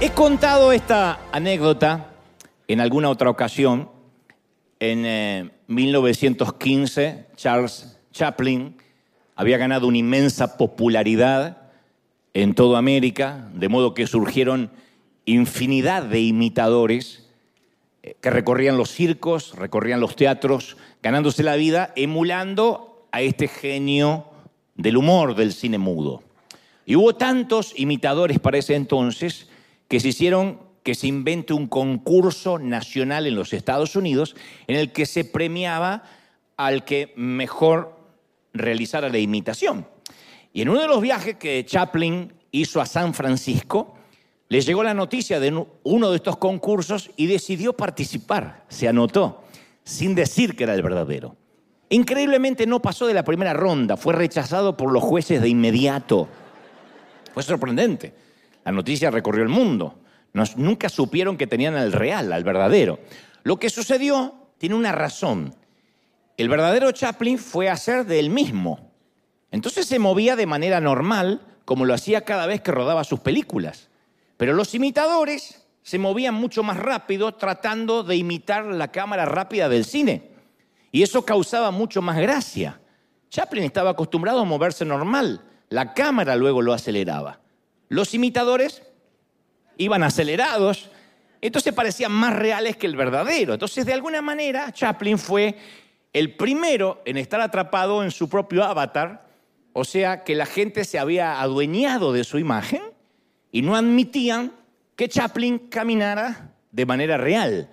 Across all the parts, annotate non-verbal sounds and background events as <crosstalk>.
He contado esta anécdota en alguna otra ocasión. En eh, 1915, Charles Chaplin había ganado una inmensa popularidad en toda América, de modo que surgieron infinidad de imitadores eh, que recorrían los circos, recorrían los teatros, ganándose la vida emulando a este genio del humor del cine mudo. Y hubo tantos imitadores para ese entonces que se hicieron que se invente un concurso nacional en los Estados Unidos en el que se premiaba al que mejor realizara la imitación. Y en uno de los viajes que Chaplin hizo a San Francisco, le llegó la noticia de uno de estos concursos y decidió participar, se anotó, sin decir que era el verdadero. Increíblemente no pasó de la primera ronda, fue rechazado por los jueces de inmediato. Fue sorprendente. La noticia recorrió el mundo. Nos, nunca supieron que tenían al real, al verdadero. Lo que sucedió tiene una razón. El verdadero Chaplin fue a ser de él mismo. Entonces se movía de manera normal, como lo hacía cada vez que rodaba sus películas. Pero los imitadores se movían mucho más rápido tratando de imitar la cámara rápida del cine. Y eso causaba mucho más gracia. Chaplin estaba acostumbrado a moverse normal. La cámara luego lo aceleraba. Los imitadores iban acelerados, entonces parecían más reales que el verdadero. Entonces, de alguna manera, Chaplin fue el primero en estar atrapado en su propio avatar, o sea, que la gente se había adueñado de su imagen y no admitían que Chaplin caminara de manera real.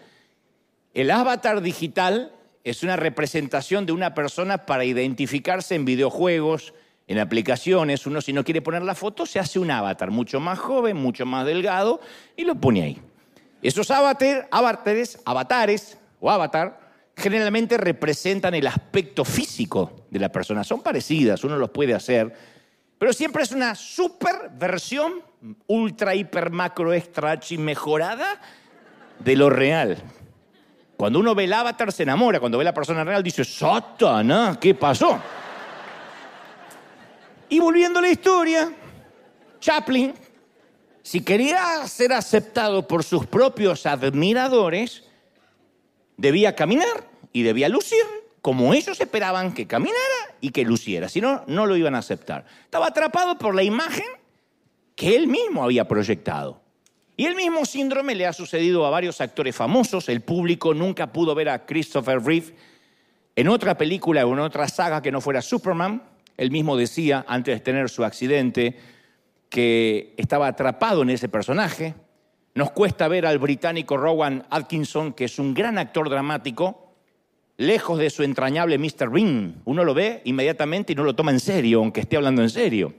El avatar digital es una representación de una persona para identificarse en videojuegos, en aplicaciones, uno si no quiere poner la foto, se hace un avatar mucho más joven, mucho más delgado, y lo pone ahí. Esos avatar, avatares, avatares o avatar generalmente representan el aspecto físico de la persona. Son parecidas, uno los puede hacer, pero siempre es una super versión, ultra, hiper, macro, extra, y mejorada de lo real. Cuando uno ve el avatar se enamora, cuando ve la persona real dice, Satana, ¿qué pasó? Y volviendo a la historia, Chaplin, si quería ser aceptado por sus propios admiradores, debía caminar y debía lucir como ellos esperaban que caminara y que luciera, si no, no lo iban a aceptar. Estaba atrapado por la imagen que él mismo había proyectado. Y el mismo síndrome le ha sucedido a varios actores famosos. El público nunca pudo ver a Christopher Reeve en otra película o en otra saga que no fuera Superman. Él mismo decía, antes de tener su accidente, que estaba atrapado en ese personaje. Nos cuesta ver al británico Rowan Atkinson, que es un gran actor dramático, lejos de su entrañable Mr. Bean. Uno lo ve inmediatamente y no lo toma en serio, aunque esté hablando en serio.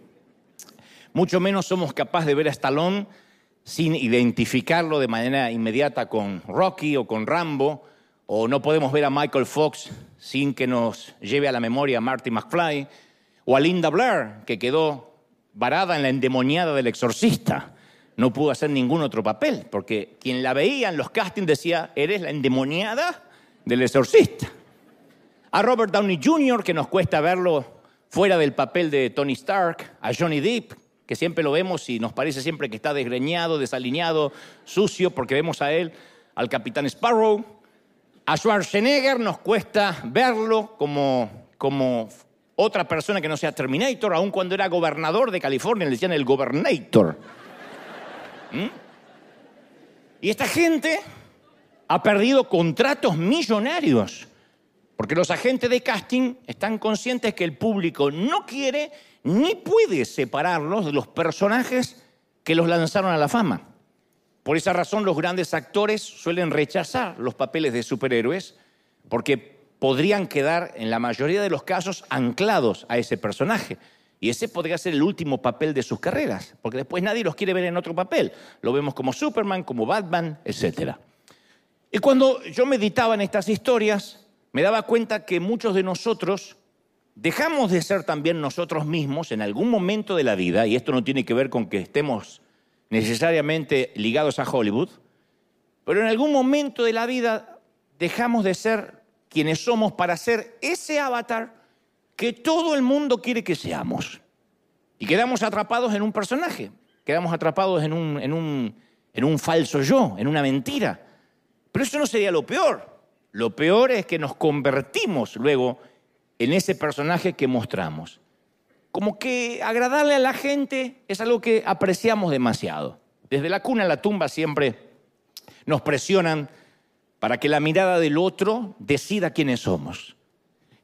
Mucho menos somos capaces de ver a Stallone sin identificarlo de manera inmediata con Rocky o con Rambo, o no podemos ver a Michael Fox sin que nos lleve a la memoria a Marty McFly o a Linda Blair, que quedó varada en la endemoniada del exorcista. No pudo hacer ningún otro papel, porque quien la veía en los castings decía, eres la endemoniada del exorcista. A Robert Downey Jr., que nos cuesta verlo fuera del papel de Tony Stark, a Johnny Depp, que siempre lo vemos y nos parece siempre que está desgreñado, desalineado, sucio, porque vemos a él, al capitán Sparrow. A Schwarzenegger nos cuesta verlo como, como otra persona que no sea Terminator, aun cuando era gobernador de California, le decían el gobernator. ¿Mm? Y esta gente ha perdido contratos millonarios, porque los agentes de casting están conscientes que el público no quiere ni puede separarlos de los personajes que los lanzaron a la fama. Por esa razón los grandes actores suelen rechazar los papeles de superhéroes, porque podrían quedar, en la mayoría de los casos, anclados a ese personaje. Y ese podría ser el último papel de sus carreras, porque después nadie los quiere ver en otro papel. Lo vemos como Superman, como Batman, etc. Y cuando yo meditaba en estas historias, me daba cuenta que muchos de nosotros dejamos de ser también nosotros mismos en algún momento de la vida, y esto no tiene que ver con que estemos necesariamente ligados a Hollywood, pero en algún momento de la vida dejamos de ser quienes somos para ser ese avatar que todo el mundo quiere que seamos. Y quedamos atrapados en un personaje, quedamos atrapados en un, en un, en un falso yo, en una mentira. Pero eso no sería lo peor. Lo peor es que nos convertimos luego en ese personaje que mostramos. Como que agradarle a la gente es algo que apreciamos demasiado. Desde la cuna a la tumba siempre nos presionan para que la mirada del otro decida quiénes somos.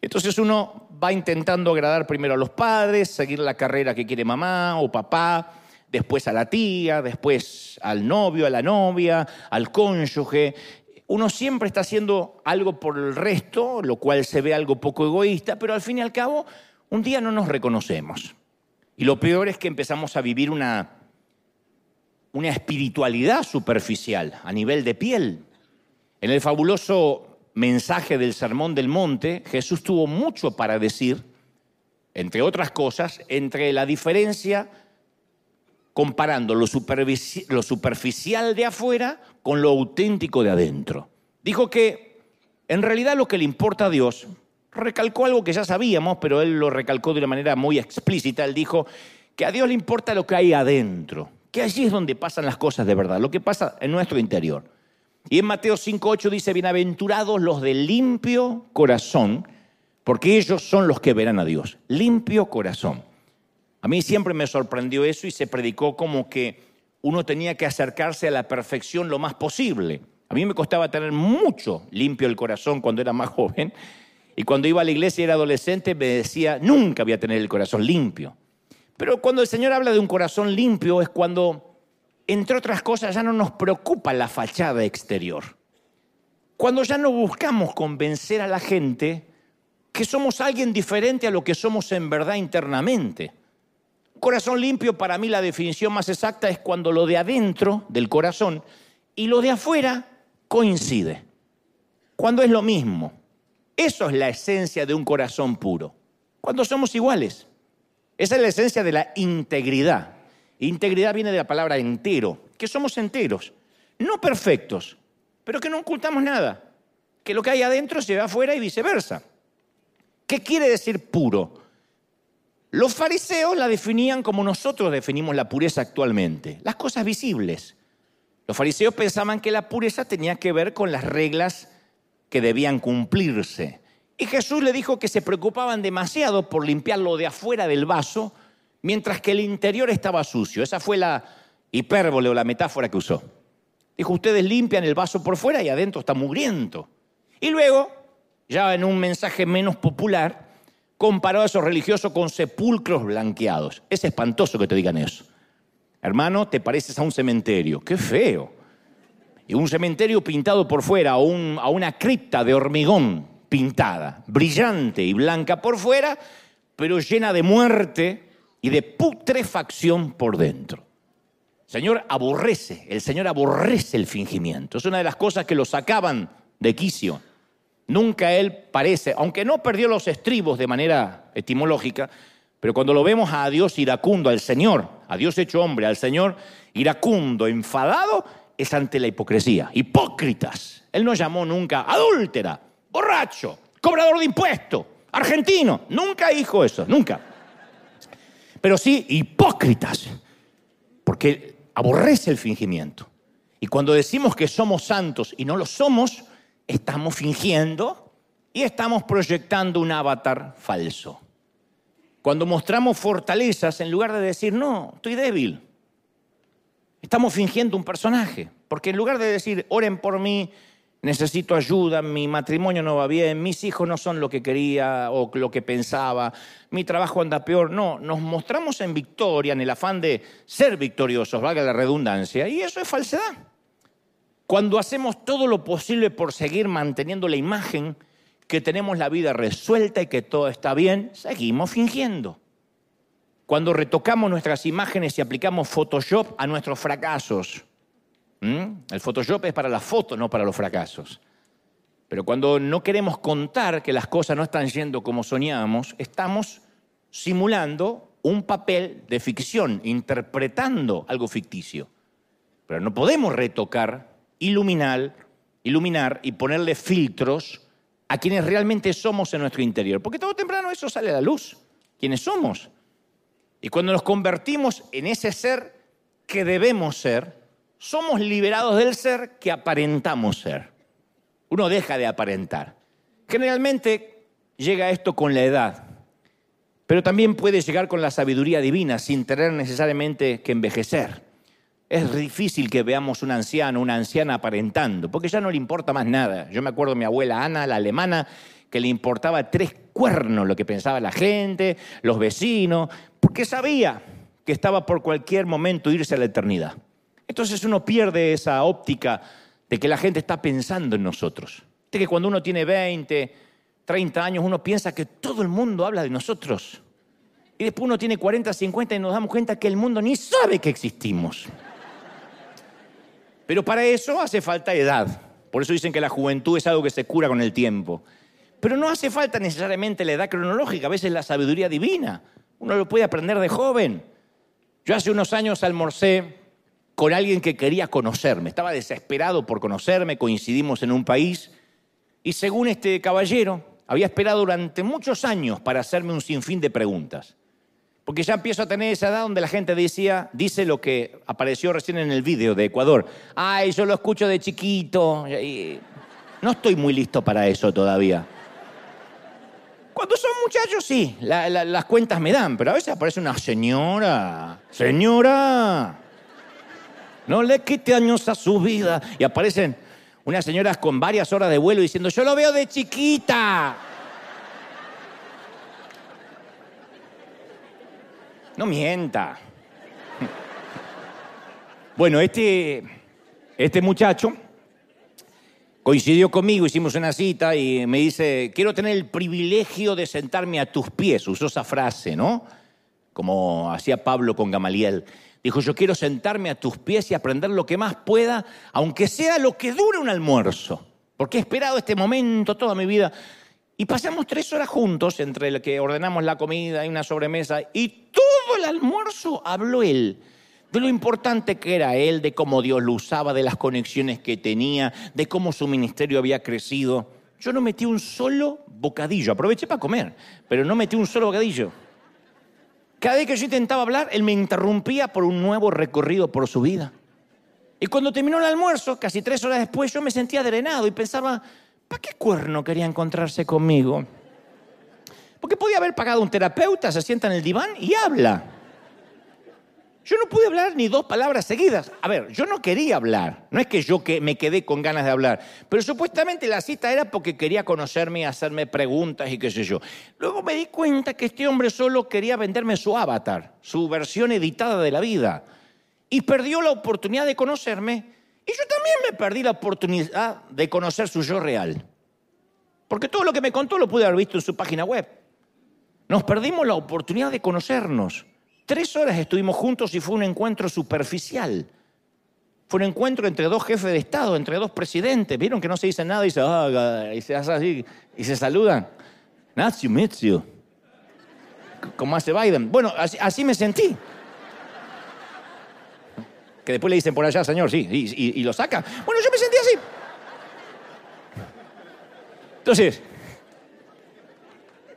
Entonces uno va intentando agradar primero a los padres, seguir la carrera que quiere mamá o papá, después a la tía, después al novio, a la novia, al cónyuge. Uno siempre está haciendo algo por el resto, lo cual se ve algo poco egoísta, pero al fin y al cabo, un día no nos reconocemos. Y lo peor es que empezamos a vivir una, una espiritualidad superficial a nivel de piel. En el fabuloso mensaje del Sermón del Monte, Jesús tuvo mucho para decir, entre otras cosas, entre la diferencia comparando lo, superficial de afuera con lo auténtico de adentro. Dijo que en realidad lo que le importa a Dios, recalcó algo que ya sabíamos, pero él lo recalcó de una manera muy explícita, él dijo que a Dios le importa lo que hay adentro, que allí es donde pasan las cosas de verdad, lo que pasa en nuestro interior. Y en Mateo 5.8 dice, bienaventurados los de limpio corazón, porque ellos son los que verán a Dios. Limpio corazón. A mí siempre me sorprendió eso y se predicó como que uno tenía que acercarse a la perfección lo más posible. A mí me costaba tener mucho limpio el corazón cuando era más joven y cuando iba a la iglesia y era adolescente me decía, nunca voy a tener el corazón limpio. Pero cuando el Señor habla de un corazón limpio es cuando, entre otras cosas, ya no nos preocupa la fachada exterior. Cuando ya no buscamos convencer a la gente que somos alguien diferente a lo que somos en verdad internamente. Corazón limpio, para mí la definición más exacta es cuando lo de adentro del corazón y lo de afuera coincide. Cuando es lo mismo. Eso es la esencia de un corazón puro. Cuando somos iguales. Esa es la esencia de la integridad. Integridad viene de la palabra entero, que somos enteros, no perfectos, pero que no ocultamos nada. Que lo que hay adentro se ve afuera y viceversa. ¿Qué quiere decir puro? Los fariseos la definían como nosotros definimos la pureza actualmente, las cosas visibles. Los fariseos pensaban que la pureza tenía que ver con las reglas que debían cumplirse. Y Jesús le dijo que se preocupaban demasiado por limpiarlo de afuera del vaso, mientras que el interior estaba sucio. Esa fue la hipérbole o la metáfora que usó. Dijo, ustedes limpian el vaso por fuera y adentro está mugriento. Y luego, ya en un mensaje menos popular, comparó a esos religiosos con sepulcros blanqueados. Es espantoso que te digan eso. Hermano, te pareces a un cementerio. Qué feo. Y un cementerio pintado por fuera, a una cripta de hormigón pintada, brillante y blanca por fuera, pero llena de muerte y de putrefacción por dentro. Señor aborrece, el Señor aborrece el fingimiento. Es una de las cosas que lo sacaban de quicio. Nunca Él parece, aunque no perdió los estribos de manera etimológica, pero cuando lo vemos a Dios iracundo, al Señor, a Dios hecho hombre, al Señor iracundo, enfadado, es ante la hipocresía. Hipócritas. Él no llamó nunca adúltera, borracho, cobrador de impuestos, argentino. Nunca dijo eso, nunca. Pero sí hipócritas, porque aborrece el fingimiento. Y cuando decimos que somos santos y no lo somos, estamos fingiendo y estamos proyectando un avatar falso. Cuando mostramos fortalezas, en lugar de decir, no, estoy débil, estamos fingiendo un personaje. Porque en lugar de decir, oren por mí, necesito ayuda, mi matrimonio no va bien, mis hijos no son lo que quería o lo que pensaba, mi trabajo anda peor. No, nos mostramos en victoria, en el afán de ser victoriosos, valga la redundancia, y eso es falsedad. Cuando hacemos todo lo posible por seguir manteniendo la imagen que tenemos la vida resuelta y que todo está bien, seguimos fingiendo. Cuando retocamos nuestras imágenes y aplicamos Photoshop a nuestros fracasos. El Photoshop es para las fotos, no para los fracasos. Pero cuando no queremos contar que las cosas no están yendo como soñábamos, estamos simulando un papel de ficción, interpretando algo ficticio. Pero no podemos retocar, iluminar iluminar y ponerle filtros a quienes realmente somos en nuestro interior. Porque todo temprano eso sale a la luz, quienes somos. Y cuando nos convertimos en ese ser que debemos ser, somos liberados del ser que aparentamos ser. Uno deja de aparentar. Generalmente llega esto con la edad, pero también puede llegar con la sabiduría divina sin tener necesariamente que envejecer. Es difícil que veamos un anciano, una anciana aparentando, porque ya no le importa más nada. Yo me acuerdo de mi abuela Ana, la alemana, que le importaba tres cuernos lo que pensaba la gente, los vecinos, porque sabía que estaba por cualquier momento irse a la eternidad. Entonces uno pierde esa óptica de que la gente está pensando en nosotros. De que cuando uno tiene 20, 30 años, uno piensa que todo el mundo habla de nosotros. Y después uno tiene 40, 50 y nos damos cuenta que el mundo ni sabe que existimos. Pero para eso hace falta edad. Por eso dicen que la juventud es algo que se cura con el tiempo. Pero no hace falta necesariamente la edad cronológica, a veces la sabiduría divina. Uno lo puede aprender de joven. Yo hace unos años almorcé con alguien que quería conocerme, estaba desesperado por conocerme, coincidimos en un país y según este caballero había esperado durante muchos años para hacerme un sinfín de preguntas. Porque ya empiezo a tener esa edad donde la gente decía, dice lo que apareció recién en el vídeo de Ecuador. Ay, yo lo escucho de chiquito. no estoy muy listo para eso todavía. Cuando son muchachos, sí, las cuentas me dan, pero a veces aparece una señora. Señora, no le quite años a su vida. Y aparecen unas señoras con varias horas de vuelo diciendo, yo lo veo de chiquita. No mienta. Bueno, este, este muchacho coincidió conmigo, hicimos una cita y me dice, quiero tener el privilegio de sentarme a tus pies. Usó esa frase, ¿no? Como hacía Pablo con Gamaliel. Dijo, yo quiero sentarme a tus pies y aprender lo que más pueda, aunque sea lo que dure un almuerzo. Porque he esperado este momento toda mi vida. Y pasamos tres horas juntos entre el que ordenamos la comida y una sobremesa y todo el almuerzo habló él de lo importante que era él, de cómo Dios lo usaba, de las conexiones que tenía, de cómo su ministerio había crecido. Yo no metí un solo bocadillo, aproveché para comer, pero no metí un solo bocadillo. Cada vez que yo intentaba hablar, él me interrumpía por un nuevo recorrido por su vida. Y cuando terminó el almuerzo, casi tres horas después, yo me sentía drenado y pensaba, ¿Para qué cuerno quería encontrarse conmigo? Porque podía haber pagado un terapeuta, se sienta en el diván y habla. Yo no pude hablar ni dos palabras seguidas. A ver, yo no quería hablar. No es que yo que me quedé con ganas de hablar. Pero supuestamente la cita era porque quería conocerme y hacerme preguntas y qué sé yo. Luego me di cuenta que este hombre solo quería venderme su avatar, su versión editada de la vida. Y perdió la oportunidad de conocerme y yo también me perdí la oportunidad de conocer su yo real. Porque todo lo que me contó lo pude haber visto en su página web. Nos perdimos la oportunidad de conocernos. Tres horas estuvimos juntos y fue un encuentro superficial. Fue un encuentro entre dos jefes de Estado, entre dos presidentes. Vieron que no se dice nada y se, ah, y se hace así y se saludan. Nice to Como hace Biden. Bueno, así me sentí que después le dicen por allá, señor, sí, y, lo saca. Bueno, yo me sentí así. Entonces,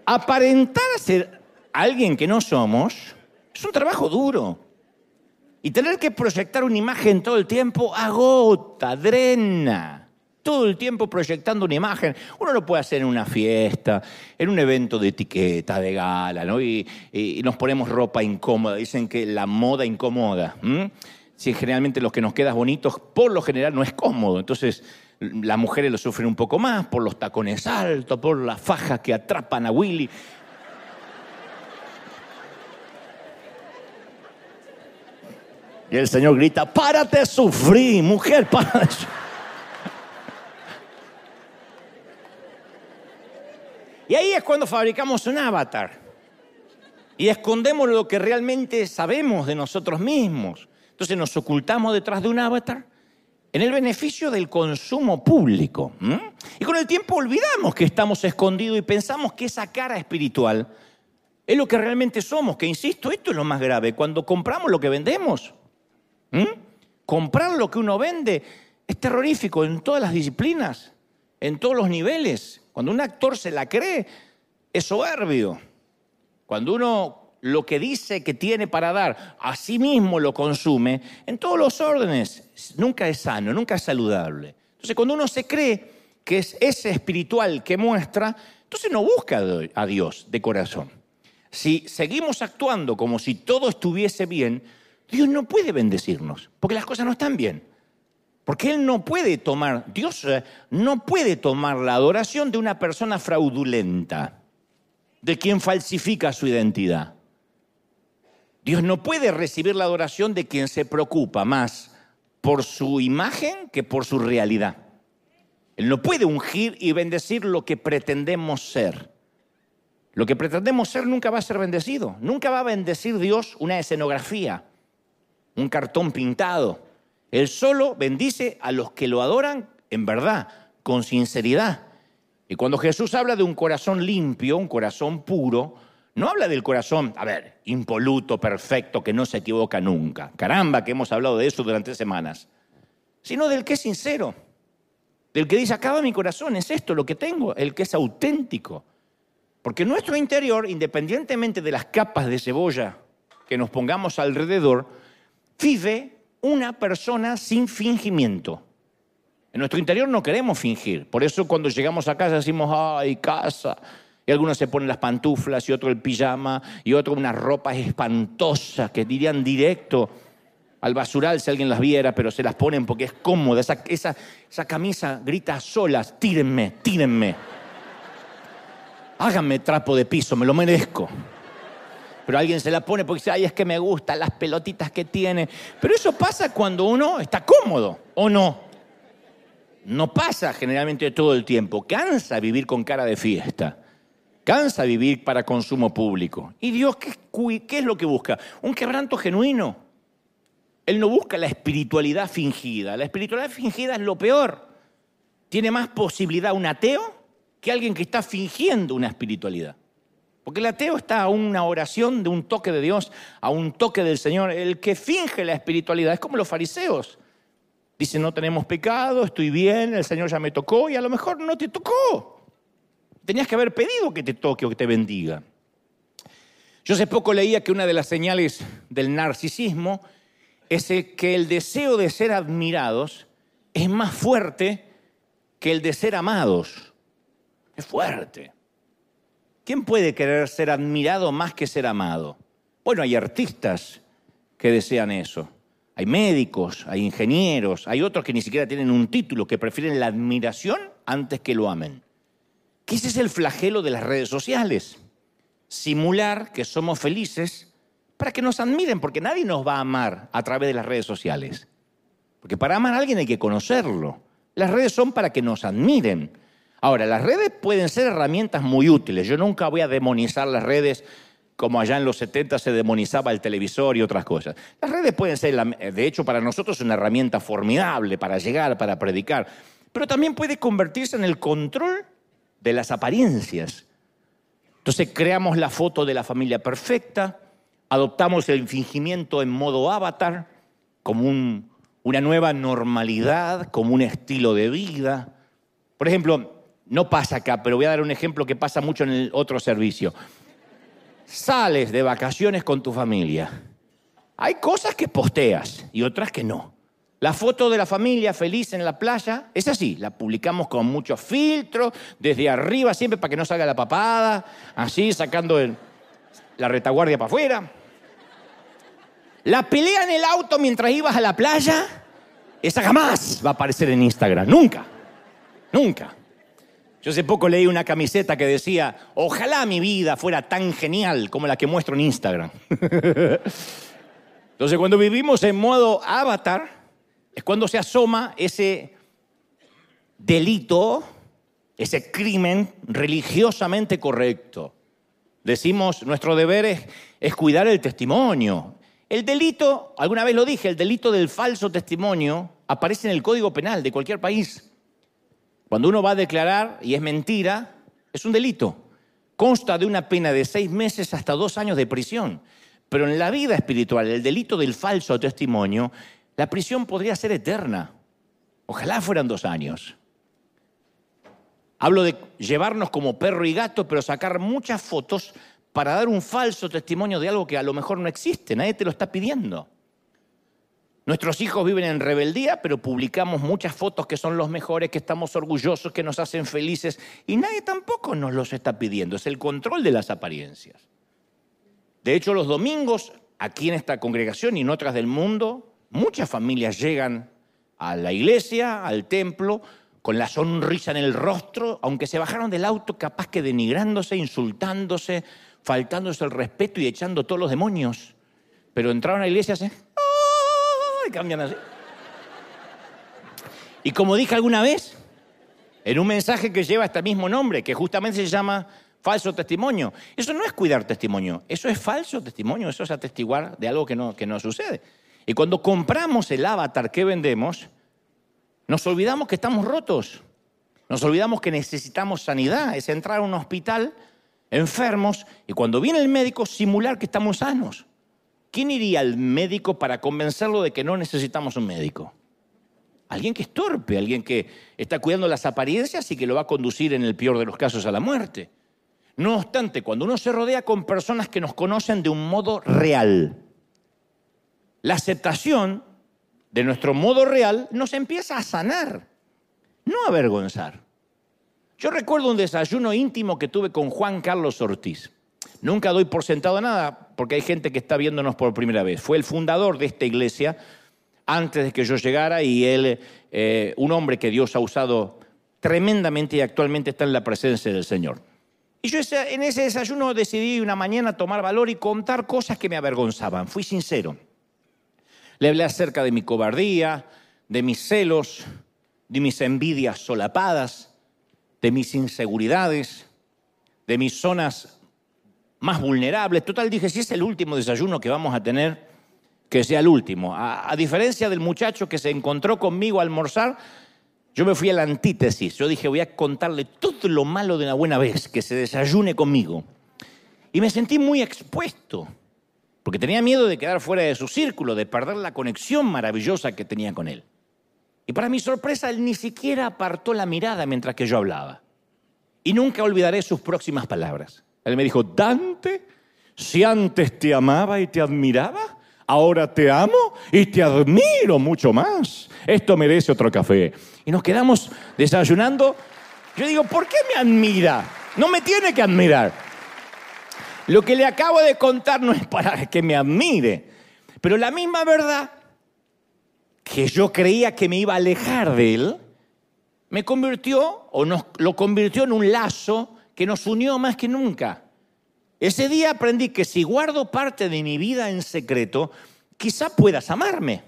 aparentar ser alguien que no somos es un trabajo duro. Y tener que proyectar una imagen todo el tiempo agota, drena. Todo el tiempo proyectando una imagen. Uno lo puede hacer en una fiesta, en un evento de etiqueta, de gala, ¿no? Y, nos ponemos ropa incómoda. Dicen que la moda incomoda si generalmente los que nos quedan bonitos, por lo general no es cómodo. Entonces, las mujeres lo sufren un poco más por los tacones altos, por las fajas que atrapan a Willy. Y el Señor grita, párate de sufrir, mujer, <laughs> párate. Y ahí es cuando fabricamos un avatar. Y escondemos lo que realmente sabemos de nosotros mismos. Entonces nos ocultamos detrás de un avatar en el beneficio del consumo público. Y con el tiempo olvidamos que estamos escondidos y pensamos que esa cara espiritual es lo que realmente somos, que insisto, esto es lo más grave, cuando compramos lo que vendemos. Comprar lo que uno vende es terrorífico en todas las disciplinas, en todos los niveles. Cuando un actor se la cree, es soberbio. Cuando uno lo que dice que tiene para dar, a sí mismo lo consume, en todos los órdenes, nunca es sano, nunca es saludable. Entonces, cuando uno se cree que es ese espiritual que muestra, entonces no busca a Dios de corazón. Si seguimos actuando como si todo estuviese bien, Dios no puede bendecirnos, porque las cosas no están bien. Porque Él no puede tomar, Dios eh, no puede tomar la adoración de una persona fraudulenta, de quien falsifica su identidad. Dios no puede recibir la adoración de quien se preocupa más por su imagen que por su realidad. Él no puede ungir y bendecir lo que pretendemos ser. Lo que pretendemos ser nunca va a ser bendecido. Nunca va a bendecir Dios una escenografía, un cartón pintado. Él solo bendice a los que lo adoran en verdad, con sinceridad. Y cuando Jesús habla de un corazón limpio, un corazón puro, no habla del corazón, a ver, impoluto, perfecto, que no se equivoca nunca. Caramba, que hemos hablado de eso durante semanas. Sino del que es sincero, del que dice, acaba mi corazón, es esto lo que tengo, el que es auténtico. Porque nuestro interior, independientemente de las capas de cebolla que nos pongamos alrededor, vive una persona sin fingimiento. En nuestro interior no queremos fingir. Por eso cuando llegamos a casa decimos, ay, casa. Y algunos se ponen las pantuflas y otro el pijama y otro unas ropas espantosas que dirían directo al basural si alguien las viera, pero se las ponen porque es cómoda. Esa, esa, esa camisa grita solas, tírenme, tírenme. Háganme trapo de piso, me lo merezco. Pero alguien se la pone porque dice, ay, es que me gustan las pelotitas que tiene. Pero eso pasa cuando uno está cómodo, ¿o no? No pasa generalmente todo el tiempo. Cansa vivir con cara de fiesta. Cansa vivir para consumo público. ¿Y Dios qué, qué es lo que busca? Un quebranto genuino. Él no busca la espiritualidad fingida. La espiritualidad fingida es lo peor. Tiene más posibilidad un ateo que alguien que está fingiendo una espiritualidad. Porque el ateo está a una oración de un toque de Dios, a un toque del Señor. El que finge la espiritualidad es como los fariseos. Dicen, no tenemos pecado, estoy bien, el Señor ya me tocó y a lo mejor no te tocó. Tenías que haber pedido que te toque o que te bendiga. Yo hace poco leía que una de las señales del narcisismo es que el deseo de ser admirados es más fuerte que el de ser amados. Es fuerte. ¿Quién puede querer ser admirado más que ser amado? Bueno, hay artistas que desean eso. Hay médicos, hay ingenieros, hay otros que ni siquiera tienen un título, que prefieren la admiración antes que lo amen. ¿Qué ese es el flagelo de las redes sociales. Simular que somos felices para que nos admiren, porque nadie nos va a amar a través de las redes sociales. Porque para amar a alguien hay que conocerlo. Las redes son para que nos admiren. Ahora, las redes pueden ser herramientas muy útiles. Yo nunca voy a demonizar las redes como allá en los 70 se demonizaba el televisor y otras cosas. Las redes pueden ser, de hecho, para nosotros una herramienta formidable para llegar, para predicar, pero también puede convertirse en el control de las apariencias. Entonces creamos la foto de la familia perfecta, adoptamos el fingimiento en modo avatar como una nueva normalidad, como un estilo de vida. Por ejemplo, no pasa acá, pero voy a dar un ejemplo que pasa mucho en el otro servicio. Sales de vacaciones con tu familia. Hay cosas que posteas y otras que no. La foto de la familia feliz en la playa es así, la publicamos con mucho filtro, desde arriba siempre para que no salga la papada, así sacando la retaguardia para afuera. La pelea en el auto mientras ibas a la playa, esa jamás va a aparecer en Instagram, nunca, nunca. Yo hace poco leí una camiseta que decía, ojalá mi vida fuera tan genial como la que muestro en Instagram. <laughs> Entonces cuando vivimos en modo avatar, es cuando se asoma ese delito, ese crimen religiosamente correcto. Decimos, nuestro deber es, cuidar el testimonio. El delito, alguna vez lo dije, el delito del falso testimonio aparece en el Código Penal de cualquier país. Cuando uno va a declarar y es mentira, es un delito. Consta de una pena de seis meses hasta dos años de prisión. Pero en la vida espiritual, el delito del falso testimonio, la prisión podría ser eterna. Ojalá fueran dos años. Hablo de llevarnos como perro y gato, pero sacar muchas fotos para dar un falso testimonio de algo que a lo mejor no existe, nadie te lo está pidiendo. Nuestros hijos viven en rebeldía, pero publicamos muchas fotos que son los mejores, que estamos orgullosos, que nos hacen felices, y nadie tampoco nos los está pidiendo. Es el control de las apariencias. De hecho, los domingos, aquí en esta congregación y en otras del mundo, muchas familias llegan a la iglesia, al templo, con la sonrisa en el rostro, aunque se bajaron del auto capaz que denigrándose, insultándose, faltándose el respeto y echando todos los demonios. Pero entraron a la iglesia así, y cambian así. Y como dije alguna vez, en un mensaje que lleva este mismo nombre, que justamente se llama falso testimonio, eso no es cuidar testimonio, eso es falso testimonio, eso es atestiguar de algo que no sucede. Y cuando compramos el avatar que vendemos, nos olvidamos que estamos rotos, nos olvidamos que necesitamos sanidad, es entrar a un hospital enfermos y cuando viene el médico simular que estamos sanos. ¿Quién iría al médico para convencerlo de que no necesitamos un médico? Alguien que es torpe, alguien que está cuidando las apariencias y que lo va a conducir en el peor de los casos a la muerte. No obstante, cuando uno se rodea con personas que nos conocen de un modo real, la aceptación de nuestro modo real nos empieza a sanar, no a avergonzar. Yo recuerdo un desayuno íntimo que tuve con Juan Carlos Ortiz. Nunca doy por sentado nada porque hay gente que está viéndonos por primera vez. Fue el fundador de esta iglesia antes de que yo llegara y él, eh, un hombre que Dios ha usado tremendamente y actualmente está en la presencia del Señor. Y yo en ese desayuno decidí una mañana tomar valor y contar cosas que me avergonzaban. Fui sincero. Le hablé acerca de mi cobardía, de mis celos, de mis envidias solapadas, de mis inseguridades, de mis zonas más vulnerables. Total, dije, si es el último desayuno que vamos a tener, que sea el último. A, diferencia del muchacho que se encontró conmigo a almorzar, yo me fui a la antítesis. Yo dije, voy a contarle todo lo malo de una buena vez, que se desayune conmigo. Y me sentí muy expuesto, porque tenía miedo de quedar fuera de su círculo, de perder la conexión maravillosa que tenía con él. Y para mi sorpresa, él ni siquiera apartó la mirada mientras que yo hablaba. Y nunca olvidaré sus próximas palabras. Él me dijo, Dante, si antes te amaba y te admiraba, ahora te amo y te admiro mucho más. Esto merece otro café. Y nos quedamos desayunando. Yo digo, ¿por qué me admira? No me tiene que admirar. Lo que le acabo de contar no es para que me admire, pero la misma verdad que yo creía que me iba a alejar de él, me convirtió o nos, lo convirtió en un lazo que nos unió más que nunca. Ese día aprendí que si guardo parte de mi vida en secreto, quizá puedas amarme.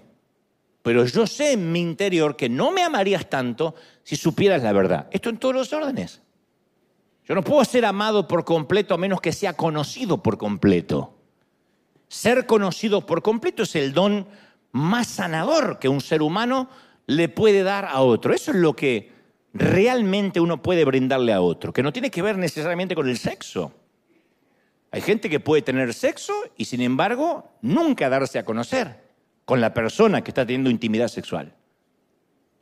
Pero yo sé en mi interior que no me amarías tanto si supieras la verdad. Esto en todos los órdenes. Yo no puedo ser amado por completo a menos que sea conocido por completo. Ser conocido por completo es el don más sanador que un ser humano le puede dar a otro. Eso es lo que realmente uno puede brindarle a otro, que no tiene que ver necesariamente con el sexo. Hay gente que puede tener sexo y sin embargo nunca darse a conocer con la persona que está teniendo intimidad sexual.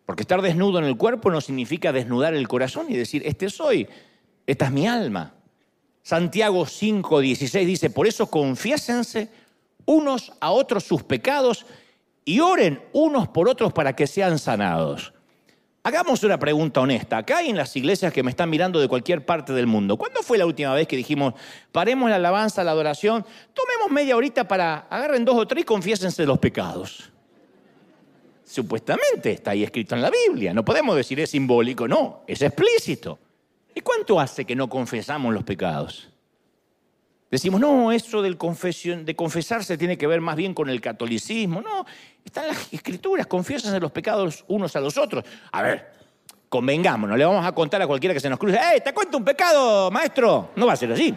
Porque estar desnudo en el cuerpo no significa desnudar el corazón y decir, este soy, esta es mi alma. Santiago 5, 16 dice, por eso confiésense unos a otros sus pecados y oren unos por otros para que sean sanados. Hagamos una pregunta honesta. Acá hay en las iglesias que me están mirando de cualquier parte del mundo. ¿Cuándo fue la última vez que dijimos, paremos la alabanza, la adoración, tomemos media horita para, agarren dos o tres y confiésense los pecados? Supuestamente está ahí escrito en la Biblia. No podemos decir es simbólico, no, es explícito. ¿Y cuánto hace que no confesamos los pecados? Decimos, no, eso del confesión, de confesarse tiene que ver más bien con el catolicismo. No, están las escrituras, confiesen los pecados unos a los otros. A ver, convengamos, no le vamos a contar a cualquiera que se nos cruce, ¡eh, te cuento un pecado, maestro! No va a ser así.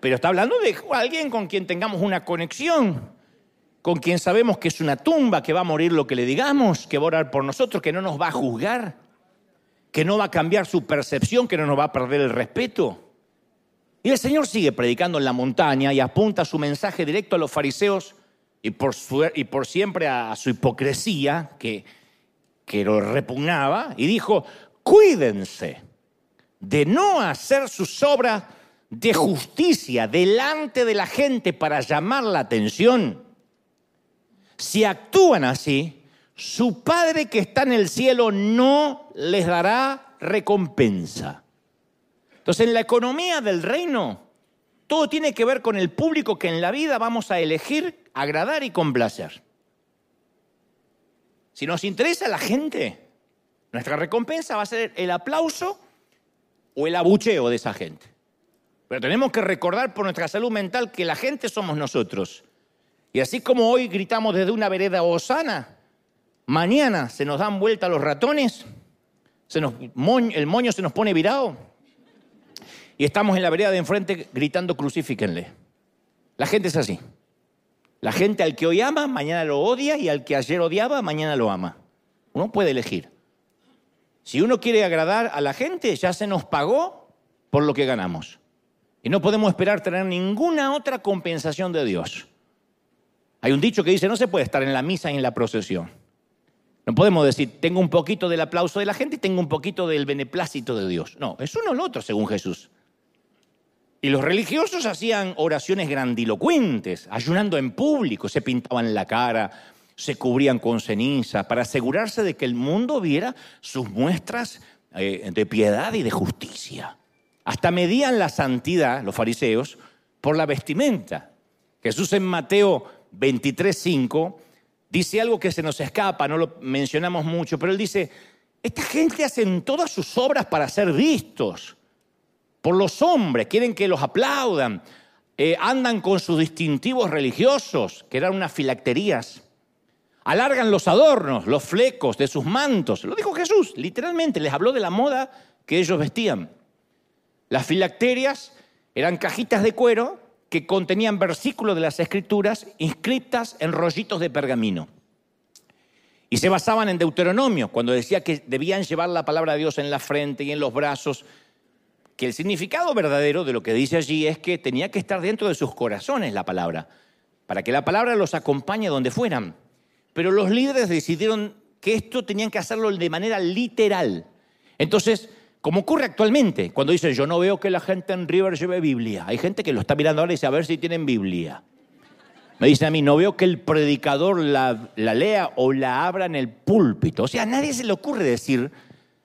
Pero está hablando de alguien con quien tengamos una conexión, con quien sabemos que es una tumba, que va a morir lo que le digamos, que va a orar por nosotros, que no nos va a juzgar, que no va a cambiar su percepción, que no nos va a perder el respeto. Y el Señor sigue predicando en la montaña y apunta su mensaje directo a los fariseos y por, y por siempre a, su hipocresía, que que lo repugnaba, y dijo, cuídense de no hacer sus obras de justicia delante de la gente para llamar la atención. Si actúan así, su Padre que está en el cielo no les dará recompensa. Entonces, en la economía del reino, todo tiene que ver con el público que en la vida vamos a elegir agradar y complacer. Si nos interesa la gente, nuestra recompensa va a ser el aplauso o el abucheo de esa gente. Pero tenemos que recordar por nuestra salud mental que la gente somos nosotros. Y así como hoy gritamos desde una vereda Osana, mañana se nos dan vuelta los ratones, el moño se nos pone virado y estamos en la vereda de enfrente gritando crucifíquenle. La gente es así. La gente al que hoy ama, mañana lo odia y al que ayer odiaba, mañana lo ama. Uno puede elegir. Si uno quiere agradar a la gente, ya se nos pagó por lo que ganamos. Y no podemos esperar tener ninguna otra compensación de Dios. Hay un dicho que dice, no se puede estar en la misa y en la procesión. No podemos decir, tengo un poquito del aplauso de la gente y tengo un poquito del beneplácito de Dios. No, es uno o el otro, según Jesús. Y los religiosos hacían oraciones grandilocuentes, ayunando en público, se pintaban la cara, se cubrían con ceniza, para asegurarse de que el mundo viera sus muestras eh, de piedad y de justicia. Hasta medían la santidad, los fariseos, por la vestimenta. Jesús en Mateo 23:5 dice algo que se nos escapa, no lo mencionamos mucho, pero él dice, esta gente hacen todas sus obras para ser vistos por los hombres, quieren que los aplaudan, eh, andan con sus distintivos religiosos, que eran unas filacterías, alargan los adornos, los flecos de sus mantos. Lo dijo Jesús, literalmente, les habló de la moda que ellos vestían. Las filacterias eran cajitas de cuero que contenían versículos de las escrituras inscritas en rollitos de pergamino. Y se basaban en Deuteronomio, cuando decía que debían llevar la palabra de Dios en la frente y en los brazos, que el significado verdadero de lo que dice allí es que tenía que estar dentro de sus corazones la palabra, para que la palabra los acompañe donde fueran. Pero los líderes decidieron que esto tenían que hacerlo de manera literal. Entonces, como ocurre actualmente, cuando dicen yo no veo que la gente en River lleve Biblia, hay gente que lo está mirando ahora y dice a ver si tienen Biblia. Me dicen a mí, no veo que el predicador la, la lea o la abra en el púlpito. O sea, a nadie se le ocurre decir,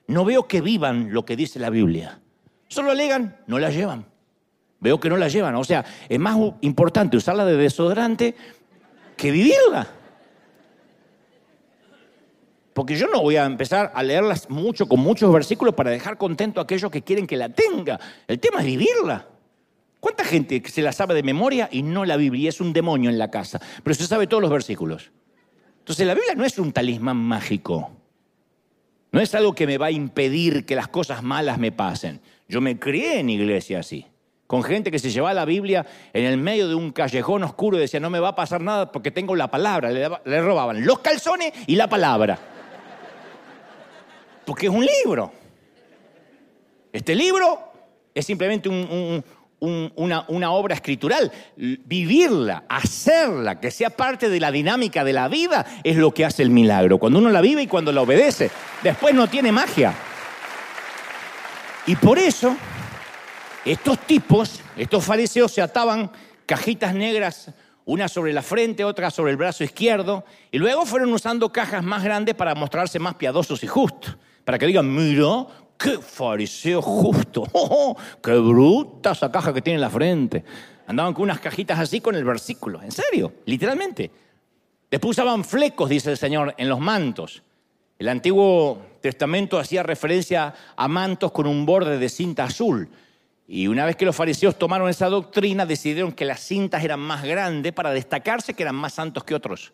no veo que vivan lo que dice la Biblia. Solo alegan, no la llevan. Veo que no la llevan. O sea, es más importante usarla de desodorante que vivirla. Porque yo no voy a empezar a leerlas mucho con muchos versículos para dejar contento a aquellos que quieren que la tenga. El tema es vivirla. ¿Cuánta gente se la sabe de memoria y no la Biblia? Es un demonio en la casa, pero se sabe todos los versículos. Entonces la Biblia no es un talismán mágico. No es algo que me va a impedir que las cosas malas me pasen. Yo me crié en iglesia así, con gente que se llevaba la Biblia en el medio de un callejón oscuro y decía, no me va a pasar nada porque tengo la palabra. Le, robaban los calzones y la palabra. Porque es un libro. Este libro es simplemente una, obra escritural. Vivirla, hacerla, que sea parte de la dinámica de la vida, es lo que hace el milagro. Cuando uno la vive y cuando la obedece. Después no tiene magia. Y por eso, estos tipos, estos fariseos, se ataban cajitas negras, una sobre la frente, otra sobre el brazo izquierdo, y luego fueron usando cajas más grandes para mostrarse más piadosos y justos, para que digan, mira, qué fariseo justo, <laughs> oh, qué bruta esa caja que tiene en la frente. Andaban con unas cajitas así con el versículo, en serio, literalmente. Después usaban flecos, dice el Señor, en los mantos. El Antiguo Testamento hacía referencia a mantos con un borde de cinta azul. Y una vez que los fariseos tomaron esa doctrina, decidieron que las cintas eran más grandes para destacarse que eran más santos que otros.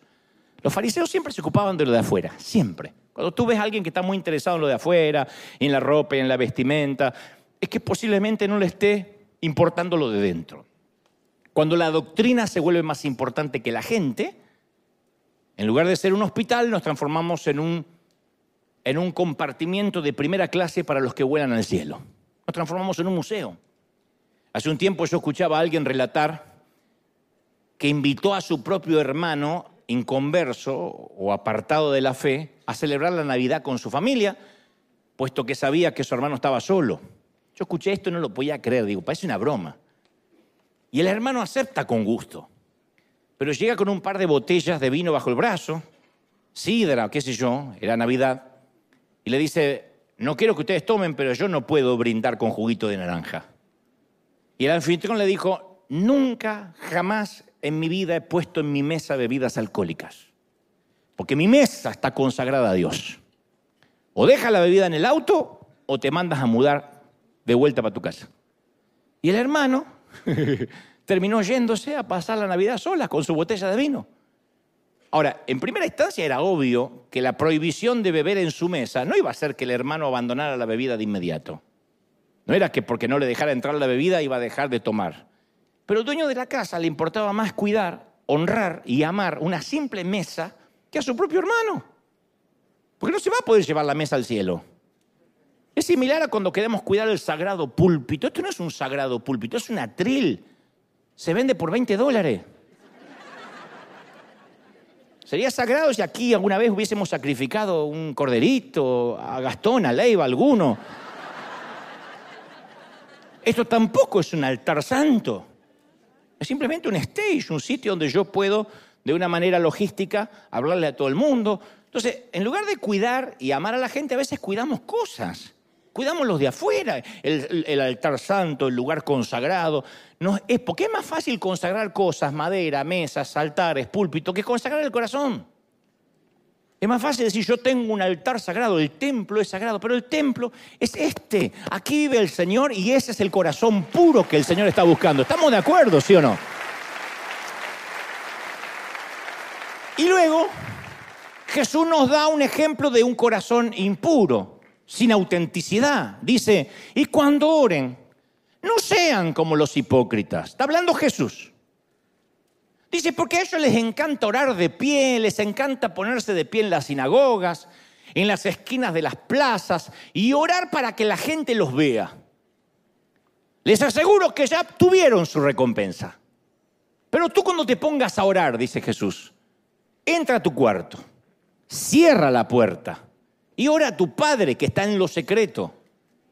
Los fariseos siempre se ocupaban de lo de afuera, siempre. Cuando tú ves a alguien que está muy interesado en lo de afuera, en la ropa, en la vestimenta, es que posiblemente no le esté importando lo de dentro. Cuando la doctrina se vuelve más importante que la gente, en lugar de ser un hospital, nos transformamos en un en un compartimiento de primera clase para los que vuelan al cielo. Nos transformamos en un museo. Hace un tiempo yo escuchaba a alguien relatar que invitó a su propio hermano inconverso o apartado de la fe a celebrar la Navidad con su familia, puesto que sabía que su hermano estaba solo. Yo escuché esto y no lo podía creer, digo, parece una broma. Y el hermano acepta con gusto, pero llega con un par de botellas de vino bajo el brazo, sidra, qué sé yo, era Navidad, y le dice, no quiero que ustedes tomen, pero yo no puedo brindar con juguito de naranja. Y el anfitrión le dijo, nunca, jamás en mi vida he puesto en mi mesa bebidas alcohólicas, porque mi mesa está consagrada a Dios. O deja la bebida en el auto o te mandas a mudar de vuelta para tu casa. Y el hermano <laughs> terminó yéndose a pasar la Navidad sola con su botella de vino. Ahora, en primera instancia era obvio que la prohibición de beber en su mesa no iba a hacer que el hermano abandonara la bebida de inmediato. No era que porque no le dejara entrar la bebida iba a dejar de tomar. Pero al dueño de la casa le importaba más cuidar, honrar y amar una simple mesa que a su propio hermano. Porque no se va a poder llevar la mesa al cielo. Es similar a cuando queremos cuidar el sagrado púlpito. Esto no es un sagrado púlpito, es un atril. Se vende por 20 dólares. Sería sagrado si aquí alguna vez hubiésemos sacrificado un corderito, a Gastón, a Leiva, alguno. Esto tampoco es un altar santo. Es simplemente un stage, un sitio donde yo puedo, de una manera logística, hablarle a todo el mundo. Entonces, en lugar de cuidar y amar a la gente, a veces cuidamos cosas. Cuidamos los de afuera, el, altar santo, el lugar consagrado. No, es porque es más fácil consagrar cosas, madera, mesas, altares, púlpito, que consagrar el corazón. Es más fácil decir, yo tengo un altar sagrado, el templo es sagrado, pero el templo es este. Aquí vive el Señor y ese es el corazón puro que el Señor está buscando. ¿Estamos de acuerdo, sí o no? Y luego, Jesús nos da un ejemplo de un corazón impuro sin autenticidad. Dice, y cuando oren, no sean como los hipócritas. Está hablando Jesús. Dice, porque a ellos les encanta orar de pie, les encanta ponerse de pie en las sinagogas, en las esquinas de las plazas y orar para que la gente los vea. Les aseguro que ya tuvieron su recompensa. Pero tú cuando te pongas a orar, dice Jesús, entra a tu cuarto, cierra la puerta y ora a tu Padre que está en lo secreto.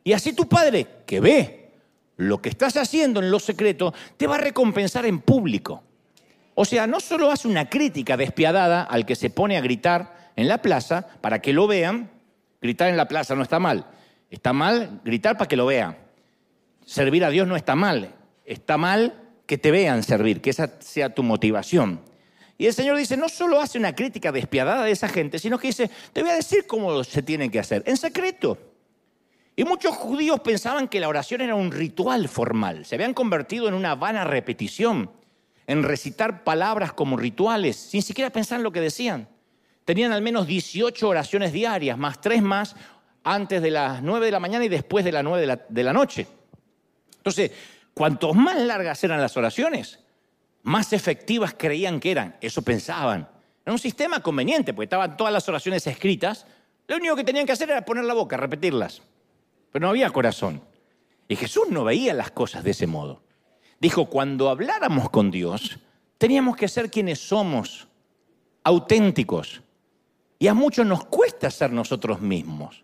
Y así tu Padre, que ve lo que estás haciendo en lo secreto, te va a recompensar en público. O sea, no solo hace una crítica despiadada al que se pone a gritar en la plaza para que lo vean, gritar en la plaza no está mal, está mal gritar para que lo vean. Servir a Dios no está mal, está mal que te vean servir, que esa sea tu motivación. Y el Señor dice, no solo hace una crítica despiadada de esa gente, sino que dice, te voy a decir cómo se tiene que hacer, en secreto. Y muchos judíos pensaban que la oración era un ritual formal, se habían convertido en una vana repetición, en recitar palabras como rituales, sin siquiera pensar en lo que decían. Tenían al menos 18 oraciones diarias, más tres más antes de las 9 de la mañana y después de las 9 de la, de la noche. Entonces, cuantos más largas eran las oraciones, más efectivas creían que eran. Eso pensaban. Era un sistema conveniente, porque estaban todas las oraciones escritas. Lo único que tenían que hacer era poner la boca, repetirlas. Pero no había corazón. Y Jesús no veía las cosas de ese modo. Dijo, cuando habláramos con Dios, teníamos que ser quienes somos, auténticos. Y a muchos nos cuesta ser nosotros mismos.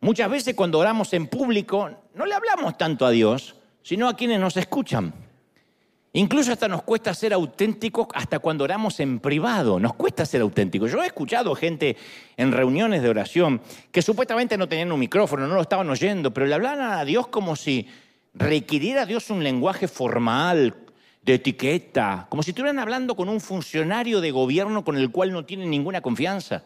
Muchas veces cuando oramos en público, no le hablamos tanto a Dios, sino a quienes nos escuchan. Incluso hasta nos cuesta ser auténticos hasta cuando oramos en privado. Nos cuesta ser auténticos. Yo he escuchado gente en reuniones de oración que supuestamente no tenían un micrófono, no lo estaban oyendo, pero le hablaban a Dios como si requiriera a Dios un lenguaje formal, de etiqueta, como si estuvieran hablando con un funcionario de gobierno con el cual no tienen ninguna confianza.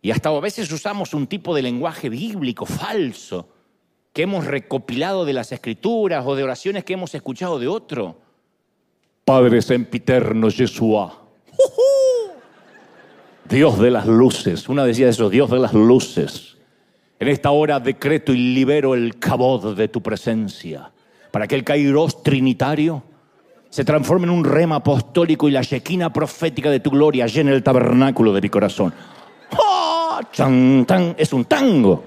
Y hasta a veces usamos un tipo de lenguaje bíblico falso que hemos recopilado de las escrituras o de oraciones que hemos escuchado de otro. Padre sempiterno Yeshua. Dios de las luces. Una decía eso, Dios de las luces. En esta hora decreto y libero el cabod de tu presencia para que el kairos trinitario se transforme en un rema apostólico y la shequina profética de tu gloria llene el tabernáculo de mi corazón. ¡Oh! Es un tango.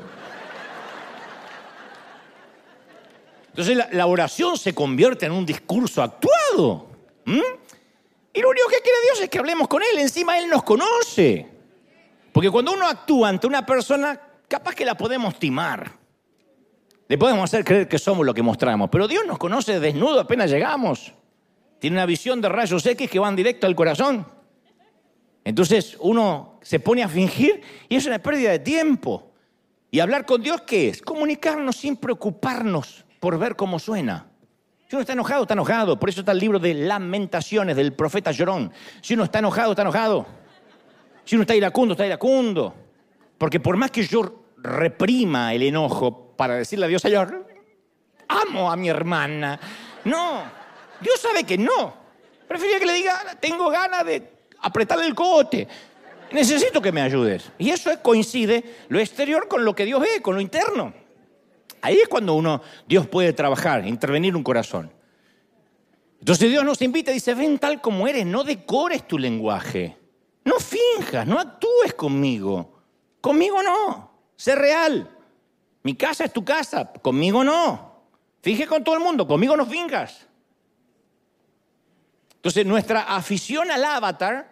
Entonces la oración se convierte en un discurso actuado. Y lo único que quiere Dios es que hablemos con Él. Encima Él nos conoce. Porque cuando uno actúa ante una persona, capaz que la podemos timar. Le podemos hacer creer que somos lo que mostramos. Pero Dios nos conoce desnudo apenas llegamos. Tiene una visión de rayos X que van directo al corazón. Entonces uno se pone a fingir y es una pérdida de tiempo. Y hablar con Dios, ¿qué es? Comunicarnos sin preocuparnos por ver cómo suena. Si uno está enojado, está enojado. Por eso está el libro de lamentaciones del profeta Llorón. Si uno está enojado, está enojado. Si uno está iracundo, está iracundo. Porque por más que yo reprima el enojo para decirle a Dios, Señor, amo a mi hermana. No, Dios sabe que no. Prefería que le diga, tengo ganas de apretarle el cote. Necesito que me ayudes. Y eso coincide lo exterior con lo que Dios ve, con lo interno. Ahí es cuando uno, Dios puede trabajar, intervenir un corazón. Entonces Dios nos invita y dice, ven tal como eres, no decores tu lenguaje. No finjas, no actúes conmigo. Conmigo no. Sé real. Mi casa es tu casa, conmigo no. Finge con todo el mundo, conmigo no finjas. Entonces nuestra afición al avatar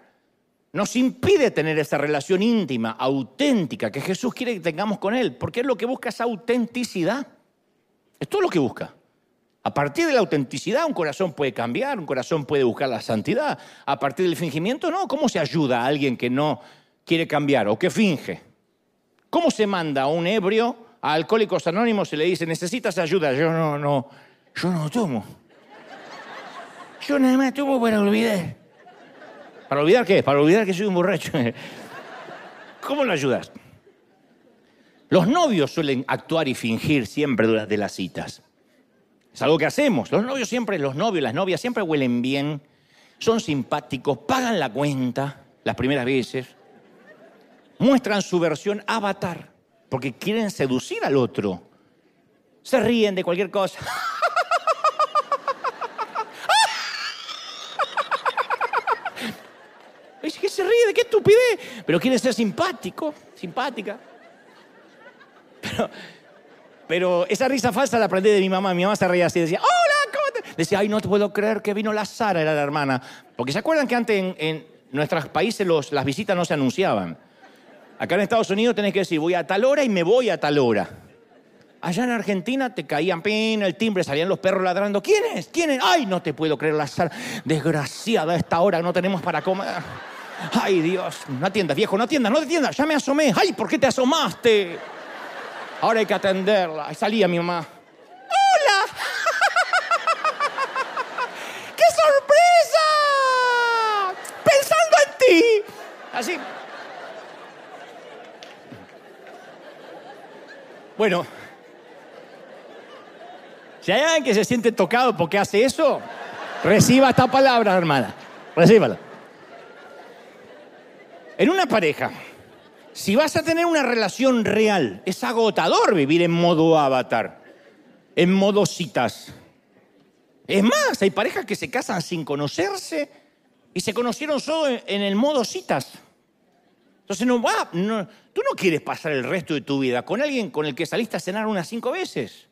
nos impide tener esa relación íntima, auténtica, que Jesús quiere que tengamos con Él, porque es lo que busca esa autenticidad. Es todo lo que busca. A partir de la autenticidad un corazón puede cambiar, un corazón puede buscar la santidad. A partir del fingimiento, no. ¿Cómo se ayuda a alguien que no quiere cambiar o que finge? ¿Cómo se manda a un ebrio a Alcohólicos Anónimos y le dice, necesitas ayuda? Yo no, no, yo no tomo. Yo nada más tomo para olvidar. ¿Para olvidar qué? Para olvidar que soy un borracho. <laughs> ¿Cómo lo ayudas? Los novios suelen actuar y fingir siempre durante las citas. Es algo que hacemos. Los novios siempre, los novios, las novias siempre huelen bien, son simpáticos, pagan la cuenta las primeras veces, muestran su versión avatar, porque quieren seducir al otro. Se ríen de cualquier cosa. <laughs> Es que se ríe de qué estupidez, pero quiere ser simpático, simpática. Pero, pero esa risa falsa la aprendí de mi mamá. Mi mamá se reía así, decía, hola, ¿cómo te...? Decía, ay, no te puedo creer que vino la Sara, era la hermana. Porque se acuerdan que antes en, nuestros países las visitas no se anunciaban. Acá en Estados Unidos tenés que decir, voy a tal hora y me voy a tal hora. Allá en Argentina te caían pin, el timbre, salían los perros ladrando. ¿Quién es? ¿Quién? Ay, no te puedo creer la Sara. Desgraciada, a esta hora no tenemos para comer. Ay, Dios, no atiendas, viejo, no atiendas, no atiendas, ya me asomé. Ay, ¿por qué te asomaste? Ahora hay que atenderla. Salía mi mamá. ¡Hola! ¡Qué sorpresa! Pensando en ti. Así. Bueno, si hay alguien que se siente tocado porque hace eso, reciba esta palabra, hermana. Recíbala. En una pareja, si vas a tener una relación real, es agotador vivir en modo avatar, en modo citas. Es más, hay parejas que se casan sin conocerse y se conocieron solo en el modo citas. Entonces no va, tú no quieres pasar el resto de tu vida con alguien con el que saliste a cenar unas cinco veces.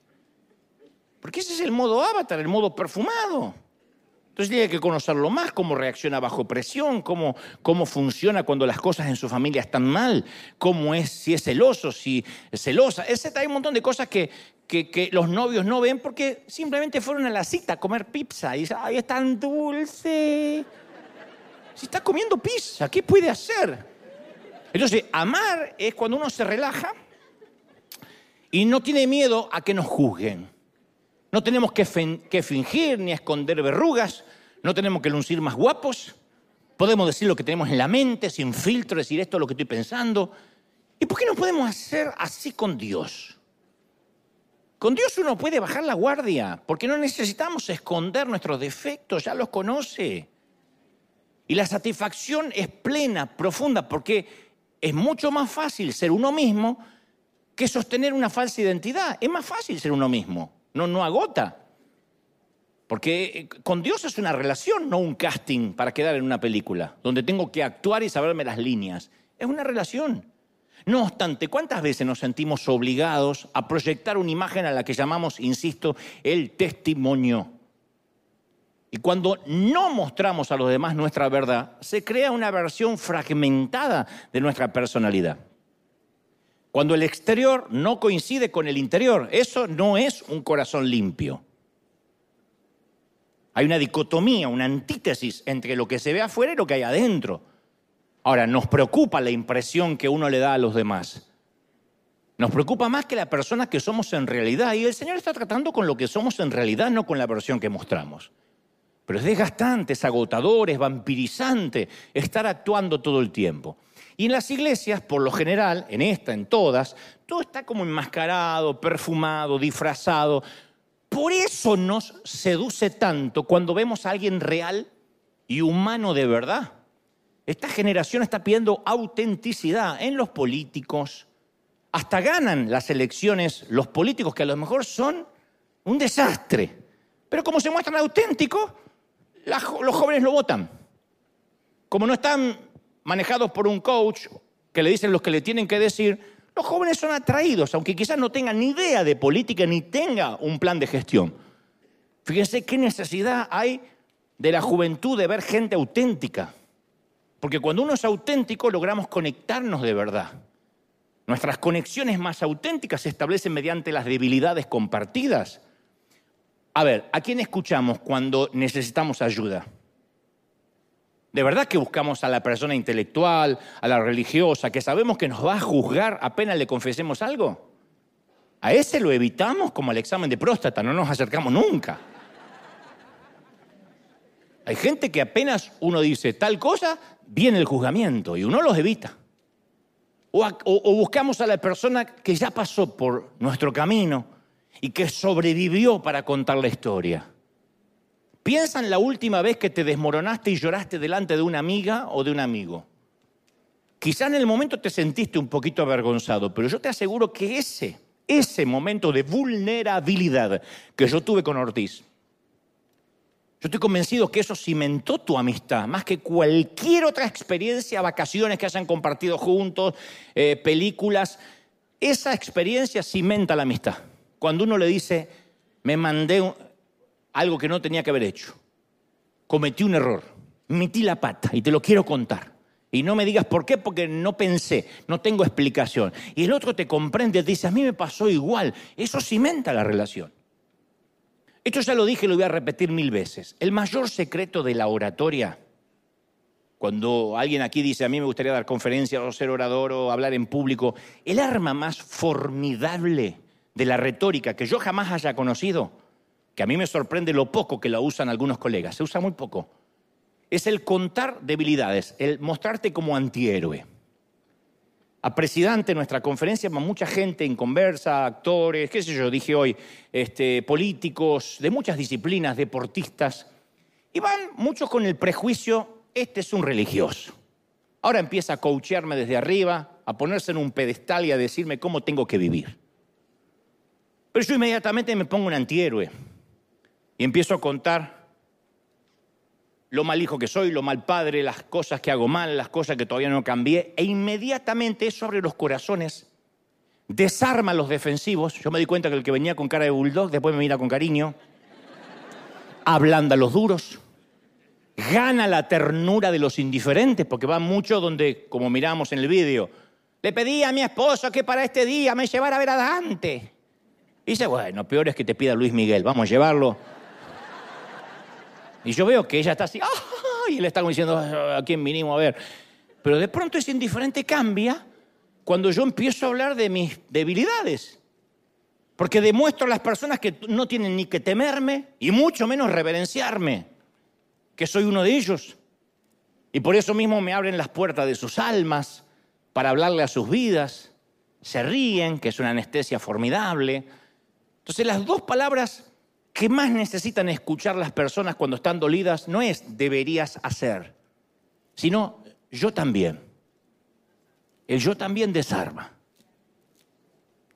Porque ese es el modo avatar, el modo perfumado. Entonces tiene que conocerlo más, cómo reacciona bajo presión, cómo, cómo funciona cuando las cosas en su familia están mal, cómo es, si es celoso, si es celosa. Ese hay un montón de cosas que, que, los novios no ven porque simplemente fueron a la cita a comer pizza y dicen, ay, es tan dulce. Si está comiendo pizza, ¿qué puede hacer? Entonces, amar es cuando uno se relaja y no tiene miedo a que nos juzguen. No tenemos que, fingir ni esconder verrugas, no tenemos que lucir más guapos, podemos decir lo que tenemos en la mente, sin filtro, decir esto es lo que estoy pensando. ¿Y por qué no podemos hacer así con Dios? Con Dios uno puede bajar la guardia, porque no necesitamos esconder nuestros defectos, ya los conoce. Y la satisfacción es plena, profunda, porque es mucho más fácil ser uno mismo que sostener una falsa identidad. Es más fácil ser uno mismo no, no agota. Porque eh, con Dios es una relación, no un casting para quedar en una película, donde tengo que actuar y saberme las líneas. Es una relación. No obstante, ¿cuántas veces nos sentimos obligados a proyectar una imagen a la que llamamos, insisto, el testimonio? Y cuando no mostramos a los demás nuestra verdad, se crea una versión fragmentada de nuestra personalidad. Cuando el exterior no coincide con el interior, eso no es un corazón limpio. Hay una dicotomía, una antítesis entre lo que se ve afuera y lo que hay adentro. Ahora, nos preocupa la impresión que uno le da a los demás. Nos preocupa más que la persona que somos en realidad. Y el Señor está tratando con lo que somos en realidad, no con la versión que mostramos. Pero es desgastante, es agotador, es vampirizante estar actuando todo el tiempo. Y en las iglesias, por lo general, en esta, en todas, todo está como enmascarado, perfumado, disfrazado. Por eso nos seduce tanto cuando vemos a alguien real y humano de verdad. Esta generación está pidiendo autenticidad en los políticos. Hasta ganan las elecciones los políticos que a lo mejor son un desastre. Pero como se muestran auténticos, los jóvenes lo votan. Como no están manejados por un coach que le dicen lo que le tienen que decir, los jóvenes son atraídos, aunque quizás no tengan ni idea de política ni tenga un plan de gestión. Fíjense qué necesidad hay de la juventud de ver gente auténtica. Porque cuando uno es auténtico logramos conectarnos de verdad. Nuestras conexiones más auténticas se establecen mediante las debilidades compartidas. A ver, ¿a quién escuchamos cuando necesitamos ayuda? ¿De verdad que buscamos a la persona intelectual, a la religiosa, que sabemos que nos va a juzgar apenas le confesemos algo? A ese lo evitamos como al examen de próstata, no nos acercamos nunca. Hay gente que apenas uno dice tal cosa, viene el juzgamiento y uno los evita. O, o buscamos a la persona que ya pasó por nuestro camino y que sobrevivió para contar la historia. Piensa en la última vez que te desmoronaste y lloraste delante de una amiga o de un amigo. Quizá en el momento te sentiste un poquito avergonzado, pero yo te aseguro que ese, ese momento de vulnerabilidad que yo tuve con Ortiz, yo estoy convencido que eso cimentó tu amistad, más que cualquier otra experiencia, vacaciones que hayan compartido juntos, eh, películas. Esa experiencia cimenta la amistad cuando uno le dice, me mandé algo que no tenía que haber hecho, cometí un error, metí la pata y te lo quiero contar. Y no me digas por qué, porque no pensé, no tengo explicación. Y el otro te comprende, dice, a mí me pasó igual. Eso cimenta la relación. Esto ya lo dije y lo voy a repetir mil veces. El mayor secreto de la oratoria, cuando alguien aquí dice, a mí me gustaría dar conferencias o ser orador o hablar en público, el arma más formidable de la retórica que yo jamás haya conocido, que a mí me sorprende lo poco que la usan algunos colegas, se usa muy poco, es el contar debilidades, el mostrarte como antihéroe. A presidente en nuestra conferencia mucha gente en conversa, actores, qué sé yo, dije hoy, este, políticos de muchas disciplinas, deportistas, y van muchos con el prejuicio, este es un religioso. Ahora empieza a coachearme desde arriba, a ponerse en un pedestal y a decirme cómo tengo que vivir. Pero yo inmediatamente me pongo un antihéroe y empiezo a contar lo mal hijo que soy, lo mal padre, las cosas que hago mal, las cosas que todavía no cambié, e inmediatamente eso abre los corazones, desarma los defensivos. Yo me di cuenta que el que venía con cara de bulldog después me mira con cariño, ablanda los duros, gana la ternura de los indiferentes, porque va mucho donde, como miramos en el vídeo, le pedí a mi esposo que para este día me llevara a ver a Dante. Y dice, bueno, peor es que te pida Luis Miguel, vamos a llevarlo. Y yo veo que ella está así, y le está diciendo, ¿a quién vinimos a ver? Pero de pronto ese indiferente cambia cuando yo empiezo a hablar de mis debilidades. Porque demuestro a las personas que no tienen ni que temerme y mucho menos reverenciarme, que soy uno de ellos. Y por eso mismo me abren las puertas de sus almas para hablarle a sus vidas. Se ríen, que es una anestesia formidable entonces las dos palabras que más necesitan escuchar las personas cuando están dolidas no es deberías hacer, sino yo también. El yo también desarma.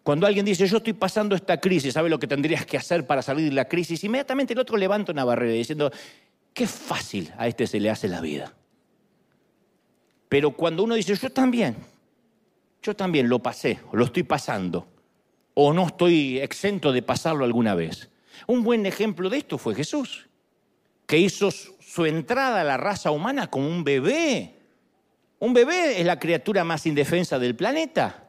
Cuando alguien dice, yo estoy pasando esta crisis, ¿sabe lo que tendrías que hacer para salir de la crisis? Inmediatamente el otro levanta una barrera diciendo, qué fácil a este se le hace la vida. Pero cuando uno dice, yo también, yo también lo pasé, lo estoy pasando, o no estoy exento de pasarlo alguna vez. Un buen ejemplo de esto fue Jesús, que hizo su entrada a la raza humana como un bebé. Un bebé es la criatura más indefensa del planeta.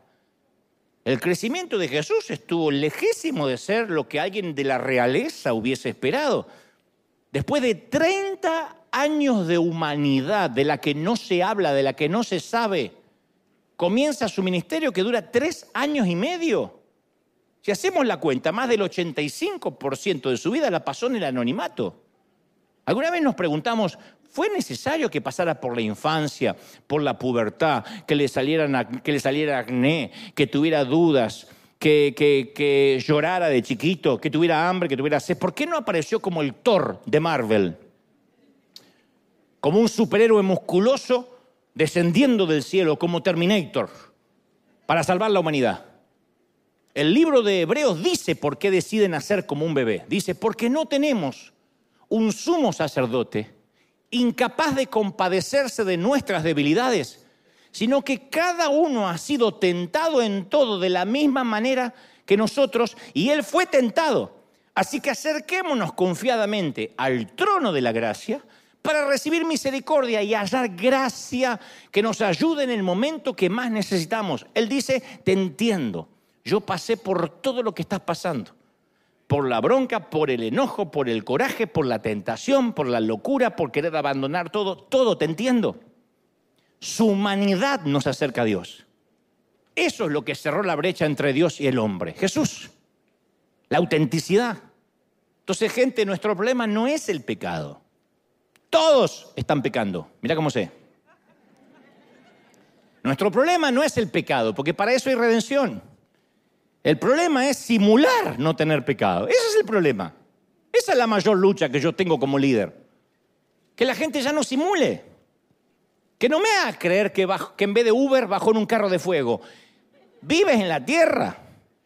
El crecimiento de Jesús estuvo lejísimo de ser lo que alguien de la realeza hubiese esperado. Después de 30 años de humanidad de la que no se habla, de la que no se sabe, comienza su ministerio que dura tres años y medio. Si hacemos la cuenta, más del 85% de su vida la pasó en el anonimato. ¿Alguna vez nos preguntamos, ¿fue necesario que pasara por la infancia, por la pubertad, que le, que le saliera acné, que tuviera dudas, que, que, llorara de chiquito, que tuviera hambre, que tuviera sed? ¿Por qué no apareció como el Thor de Marvel? Como un superhéroe musculoso descendiendo del cielo, como Terminator, para salvar la humanidad. El libro de Hebreos dice por qué deciden hacer como un bebé. Dice, porque no tenemos un sumo sacerdote incapaz de compadecerse de nuestras debilidades, sino que cada uno ha sido tentado en todo de la misma manera que nosotros y él fue tentado. Así que acerquémonos confiadamente al trono de la gracia para recibir misericordia y hallar gracia que nos ayude en el momento que más necesitamos. Él dice, te entiendo, yo pasé por todo lo que estás pasando por la bronca, por el enojo, por el coraje, por la tentación, por la locura, por querer abandonar todo, todo te entiendo. Su humanidad nos acerca a Dios. Eso es lo que cerró la brecha entre Dios y el hombre. Jesús, la autenticidad. Entonces, gente, nuestro problema no es el pecado. Todos están pecando. Mira cómo sé. Nuestro problema no es el pecado, porque para eso hay redención. El problema es simular no tener pecado. Ese es el problema. Esa es la mayor lucha que yo tengo como líder. Que la gente ya no simule. Que no me haga creer que, que en vez de Uber bajó en un carro de fuego. Vives en la tierra.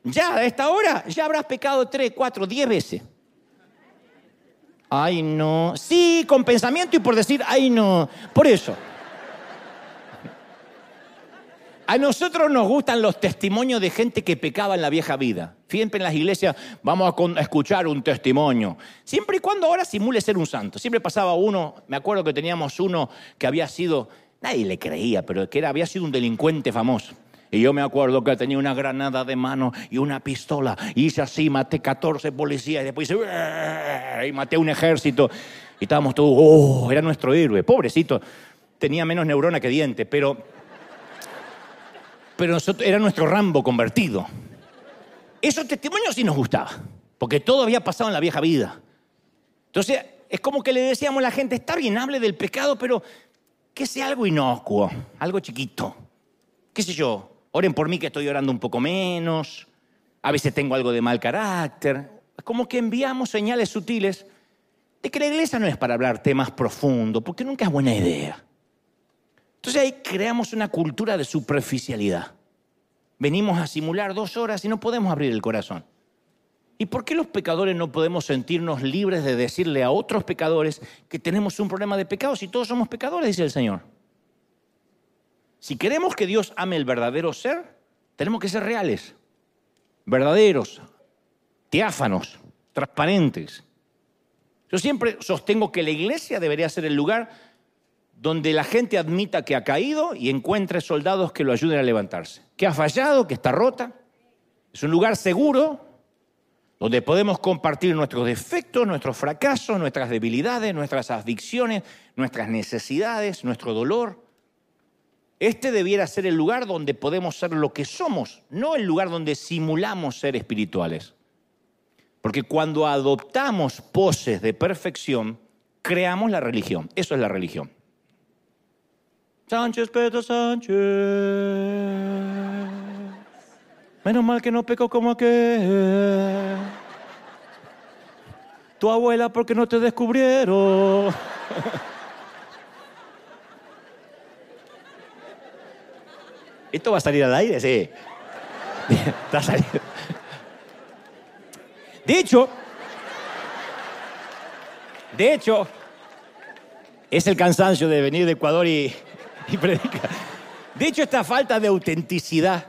Ya a esta hora ya habrás pecado tres, cuatro, diez veces. Ay, no. Sí, con pensamiento y por decir, ay, no. Por eso. A nosotros nos gustan los testimonios de gente que pecaba en la vieja vida. Siempre en las iglesias vamos a escuchar un testimonio. Siempre y cuando ahora simule ser un santo. Siempre pasaba uno, me acuerdo que teníamos uno que había sido, nadie le creía, pero que era, había sido un delincuente famoso. Y yo me acuerdo que tenía una granada de mano y una pistola. Y hice así, maté 14 policías y después hice, y maté un ejército. Y estábamos todos, oh, era nuestro héroe. Pobrecito, tenía menos neurona que diente, pero pero nosotros, era nuestro Rambo convertido. Esos testimonios sí nos gustaba, porque todo había pasado en la vieja vida. Entonces, es como que le decíamos a la gente, está bien, hable del pecado, pero que sea algo inocuo, algo chiquito. ¿Qué sé yo? Oren por mí que estoy orando un poco menos, a veces tengo algo de mal carácter. Como que enviamos señales sutiles de que la iglesia no es para hablar temas profundos, porque nunca es buena idea. Entonces ahí creamos una cultura de superficialidad. Venimos a simular dos horas y no podemos abrir el corazón. ¿Y por qué los pecadores no podemos sentirnos libres de decirle a otros pecadores que tenemos un problema de pecado si todos somos pecadores, dice el Señor? Si queremos que Dios ame el verdadero ser, tenemos que ser reales, verdaderos, teáfanos, transparentes. Yo siempre sostengo que la iglesia debería ser el lugar donde la gente admita que ha caído y encuentre soldados que lo ayuden a levantarse. Que ha fallado, que está rota. Es un lugar seguro donde podemos compartir nuestros defectos, nuestros fracasos, nuestras debilidades, nuestras adicciones, nuestras necesidades, nuestro dolor. Este debiera ser el lugar donde podemos ser lo que somos, no el lugar donde simulamos ser espirituales. Porque cuando adoptamos poses de perfección, creamos la religión. Eso es la religión. Sánchez, Pedro Sánchez. Menos mal que no pecó como aquel. Tu abuela porque no te descubrieron. ¿Esto va a salir al aire? Sí. Está saliendo. De hecho, de hecho, es el cansancio de venir de Ecuador y, <laughs> y predica. De hecho, esta falta de autenticidad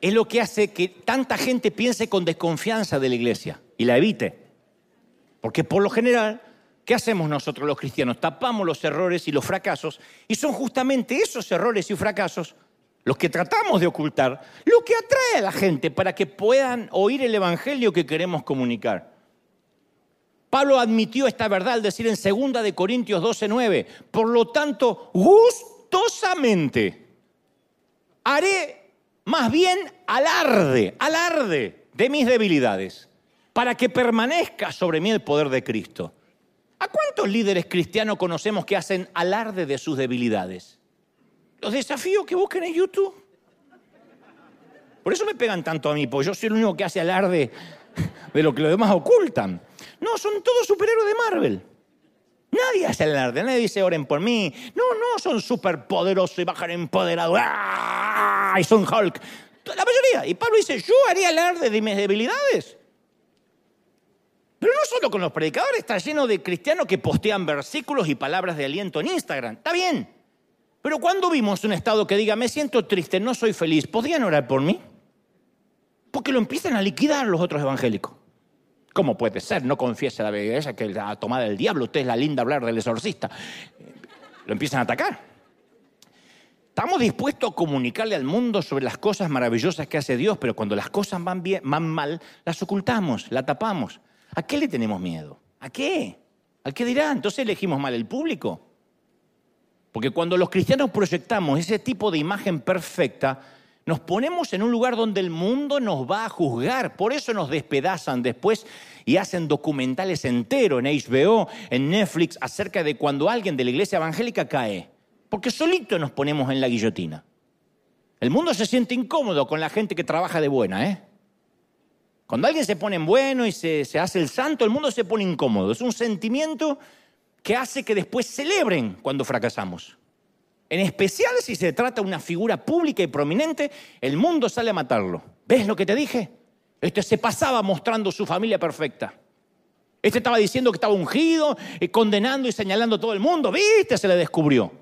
es lo que hace que tanta gente piense con desconfianza de la iglesia y la evite. Porque por lo general ¿Qué hacemos nosotros los cristianos? Tapamos los errores y los fracasos y son justamente esos errores y fracasos los que tratamos de ocultar, lo que atrae a la gente para que puedan oír el Evangelio que queremos comunicar. Pablo admitió esta verdad al decir en 2 de Corintios 12:9, por lo tanto, gustosamente haré más bien alarde, alarde de mis debilidades, para que permanezca sobre mí el poder de Cristo. ¿A cuántos líderes cristianos conocemos que hacen alarde de sus debilidades? Los desafíos que busquen en YouTube. Por eso me pegan tanto a mí, porque yo soy el único que hace alarde de lo que los demás ocultan. No, son todos superhéroes de Marvel. Nadie hace alarde, nadie dice oren por mí. No, no, son superpoderosos y bajan empoderados. ¡Ah! Y son Hulk. La mayoría. Y Pablo dice, yo haría alarde de mis debilidades. Pero no solo con los predicadores, está lleno de cristianos que postean versículos y palabras de aliento en Instagram. Está bien. Pero cuando vimos un estado que diga, me siento triste, no soy feliz, ¿podrían orar por mí? Porque lo empiezan a liquidar los otros evangélicos. ¿Cómo puede ser? No confiese la belleza que la tomada del diablo, usted es la linda hablar del exorcista. Lo empiezan a atacar. Estamos dispuestos a comunicarle al mundo sobre las cosas maravillosas que hace Dios, pero cuando las cosas van, bien, van mal, las ocultamos, las tapamos. ¿A qué le tenemos miedo? ¿A qué? ¿Al qué dirá? Entonces elegimos mal el público. Porque cuando los cristianos proyectamos ese tipo de imagen perfecta, nos ponemos en un lugar donde el mundo nos va a juzgar. Por eso nos despedazan después y hacen documentales enteros en HBO, en Netflix, acerca de cuando alguien de la iglesia evangélica cae. Porque solito nos ponemos en la guillotina. El mundo se siente incómodo con la gente que trabaja de buena, ¿eh? Cuando alguien se pone en bueno y se, hace el santo, el mundo se pone incómodo. Es un sentimiento que hace que después celebren cuando fracasamos. En especial si se trata de una figura pública y prominente, el mundo sale a matarlo. ¿Ves lo que te dije? Este se pasaba mostrando su familia perfecta. Este estaba diciendo que estaba ungido, y condenando y señalando a todo el mundo. ¿Viste? Se le descubrió.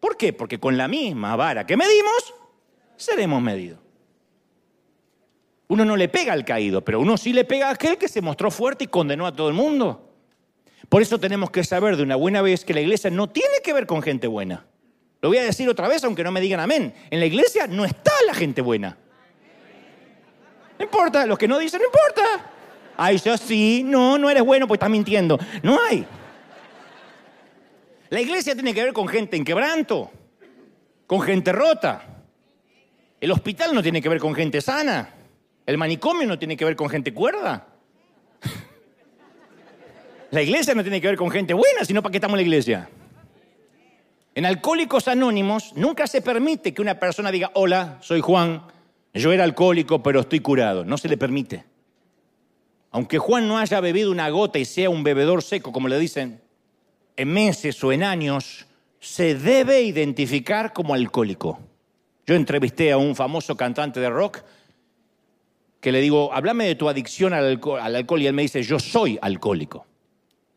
¿Por qué? Porque con la misma vara que medimos, seremos medidos. Uno no le pega al caído, pero uno sí le pega a aquel que se mostró fuerte y condenó a todo el mundo. Por eso tenemos que saber de una buena vez que la iglesia no tiene que ver con gente buena. Lo voy a decir otra vez, aunque no me digan amén. En la iglesia no está la gente buena. No importa, los que no dicen, no importa. Ay, yo sí, no, no eres bueno, pues estás mintiendo. No hay. La iglesia tiene que ver con gente en quebranto, con gente rota. El hospital no tiene que ver con gente sana. El manicomio no tiene que ver con gente cuerda. La iglesia no tiene que ver con gente buena, sino para qué estamos en la iglesia. En Alcohólicos Anónimos nunca se permite que una persona diga, hola, soy Juan, yo era alcohólico, pero estoy curado. No se le permite. Aunque Juan no haya bebido una gota y sea un bebedor seco, como le dicen, en meses o en años, se debe identificar como alcohólico. Yo entrevisté a un famoso cantante de rock que le digo, háblame de tu adicción al alcohol, y él me dice, yo soy alcohólico.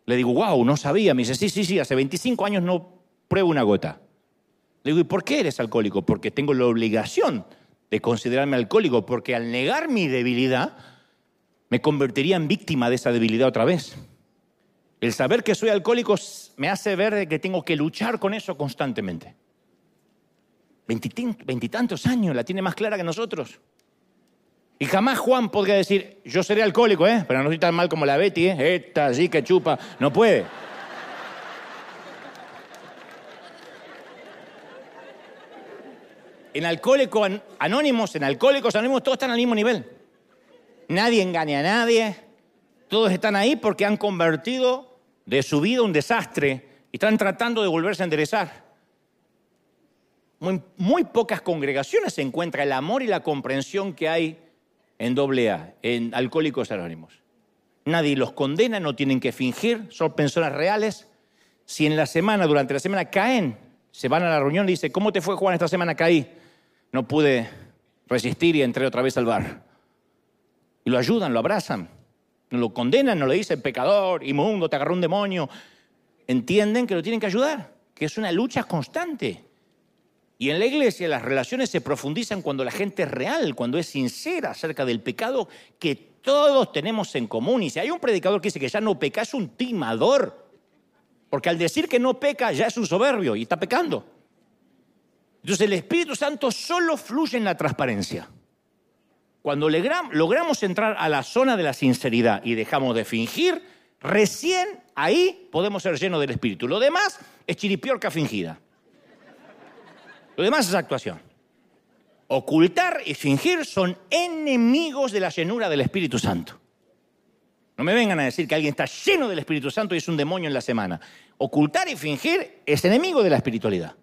Le digo, wow, no sabía. Me dice, sí, sí, sí, hace 25 años no pruebo una gota. Le digo, ¿y por qué eres alcohólico? Porque tengo la obligación de considerarme alcohólico, porque al negar mi debilidad, me convertiría en víctima de esa debilidad otra vez. El saber que soy alcohólico me hace ver que tengo que luchar con eso constantemente. Veintitantos años, la tiene más clara que nosotros. Y jamás Juan podría decir, yo seré alcohólico, ¿eh? Pero no soy tan mal como la Betty, ¿eh? Esta así que chupa. No puede. En Alcohólicos Anónimos, en Alcohólicos Anónimos, todos están al mismo nivel. Nadie engaña a nadie. Todos están ahí porque han convertido de su vida un desastre y están tratando de volverse a enderezar. Muy, pocas congregaciones se encuentra el amor y la comprensión que hay en doble A, en Alcohólicos Anónimos. Nadie los condena, no tienen que fingir, son personas reales. Si en la semana, durante la semana caen, se van a la reunión y dicen, ¿cómo te fue Juan esta semana? Caí. No pude resistir y entré otra vez al bar. Y lo ayudan, lo abrazan. No lo condenan, no le dicen pecador, inmundo, te agarró un demonio. Entienden que lo tienen que ayudar, que es una lucha constante. Y en la iglesia las relaciones se profundizan cuando la gente es real, cuando es sincera acerca del pecado que todos tenemos en común. Y si hay un predicador que dice que ya no peca, es un timador. Porque al decir que no peca ya es un soberbio y está pecando. Entonces el Espíritu Santo solo fluye en la transparencia. Cuando logramos entrar a la zona de la sinceridad y dejamos de fingir, recién ahí podemos ser llenos del Espíritu. Lo demás es chiripiorca fingida. Lo demás es actuación. Ocultar y fingir son enemigos de la llenura del Espíritu Santo. No me vengan a decir que alguien está lleno del Espíritu Santo y es un demonio en la semana. Ocultar y fingir es enemigo de la espiritualidad.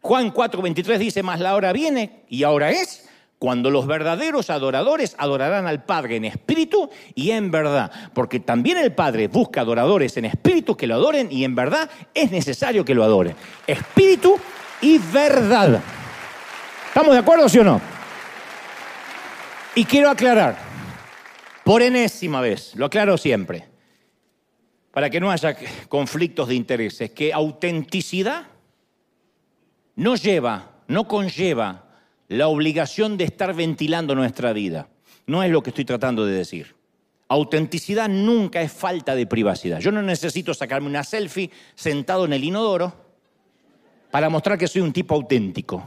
Juan 4:23 dice, más la hora viene y ahora es cuando los verdaderos adoradores adorarán al Padre en espíritu y en verdad, porque también el Padre busca adoradores en espíritu que lo adoren y en verdad es necesario que lo adoren. Espíritu y verdad. ¿Estamos de acuerdo, sí o no? Y quiero aclarar, por enésima vez, lo aclaro siempre, para que no haya conflictos de intereses, que autenticidad no lleva, no conlleva la obligación de estar ventilando nuestra vida. No es lo que estoy tratando de decir. Autenticidad nunca es falta de privacidad. Yo no necesito sacarme una selfie sentado en el inodoro para mostrar que soy un tipo auténtico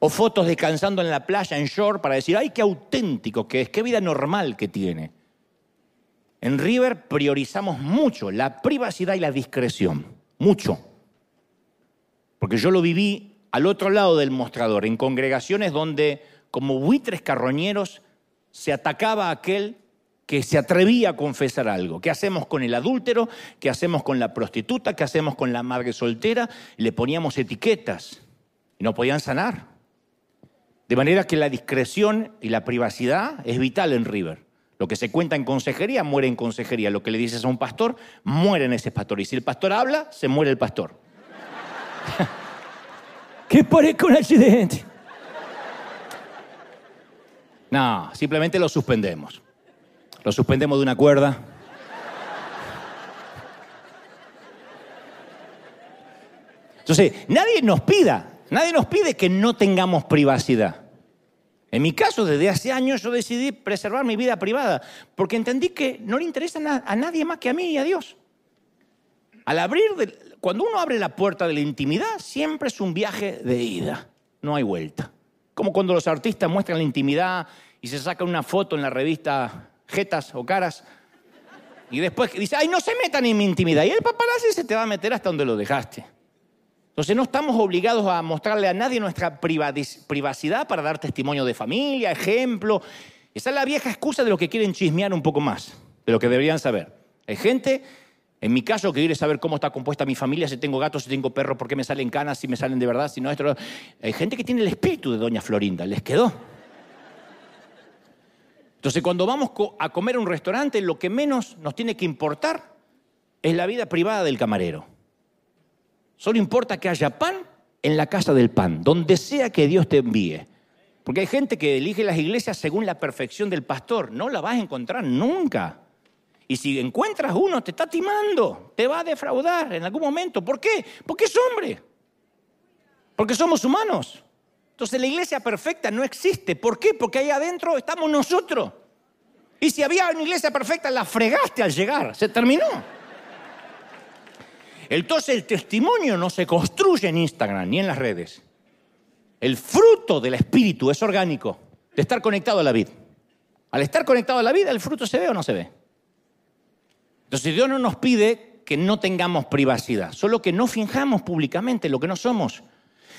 o fotos descansando en la playa en shore para decir, ay, qué auténtico que es, qué vida normal que tiene. En River priorizamos mucho la privacidad y la discreción, mucho. Porque yo lo viví al otro lado del mostrador, en congregaciones donde como buitres carroñeros se atacaba a aquel que se atrevía a confesar algo. ¿Qué hacemos con el adúltero? ¿Qué hacemos con la prostituta? ¿Qué hacemos con la madre soltera? Le poníamos etiquetas y no podían sanar. De manera que la discreción y la privacidad es vital en River. Lo que se cuenta en consejería muere en consejería. Lo que le dices a un pastor muere en ese pastor. Y si el pastor habla, se muere el pastor. <laughs> ¿Qué parezca un accidente? No, simplemente lo suspendemos. Lo suspendemos de una cuerda. Entonces, nadie nos pida Nadie nos pide que no tengamos privacidad. En mi caso, desde hace años yo decidí preservar mi vida privada, porque entendí que no le interesa a nadie más que a mí y a Dios. Al abrir, cuando uno abre la puerta de la intimidad, siempre es un viaje de ida, no hay vuelta. Como cuando los artistas muestran la intimidad y se sacan una foto en la revista Jetas o Caras, y después dice, ay, no se metan en mi intimidad. Y el paparazzi se te va a meter hasta donde lo dejaste. Entonces no estamos obligados a mostrarle a nadie nuestra privacidad para dar testimonio de familia, ejemplo. Esa es la vieja excusa de los que quieren chismear un poco más, de lo que deberían saber. Hay gente, en mi caso, que quiere saber cómo está compuesta mi familia, si tengo gatos, si tengo perros, por qué me salen canas, si me salen de verdad, si no esto. Hay gente que tiene el espíritu de Doña Florinda, les quedó. Entonces cuando vamos a comer a un restaurante, lo que menos nos tiene que importar es la vida privada del camarero. Solo importa que haya pan en la casa del pan, donde sea que Dios te envíe. Porque hay gente que elige las iglesias según la perfección del pastor. No la vas a encontrar nunca. Y si encuentras uno, te está timando, te va a defraudar en algún momento. ¿Por qué? Porque es hombre. Porque somos humanos. Entonces la iglesia perfecta no existe. ¿Por qué? Porque ahí adentro estamos nosotros. Y si había una iglesia perfecta, la fregaste al llegar. Se terminó. Entonces el testimonio no se construye en Instagram ni en las redes. El fruto del Espíritu es orgánico, de estar conectado a la vida. Al estar conectado a la vida, ¿el fruto se ve o no se ve? Entonces Dios no nos pide que no tengamos privacidad, solo que no finjamos públicamente lo que no somos.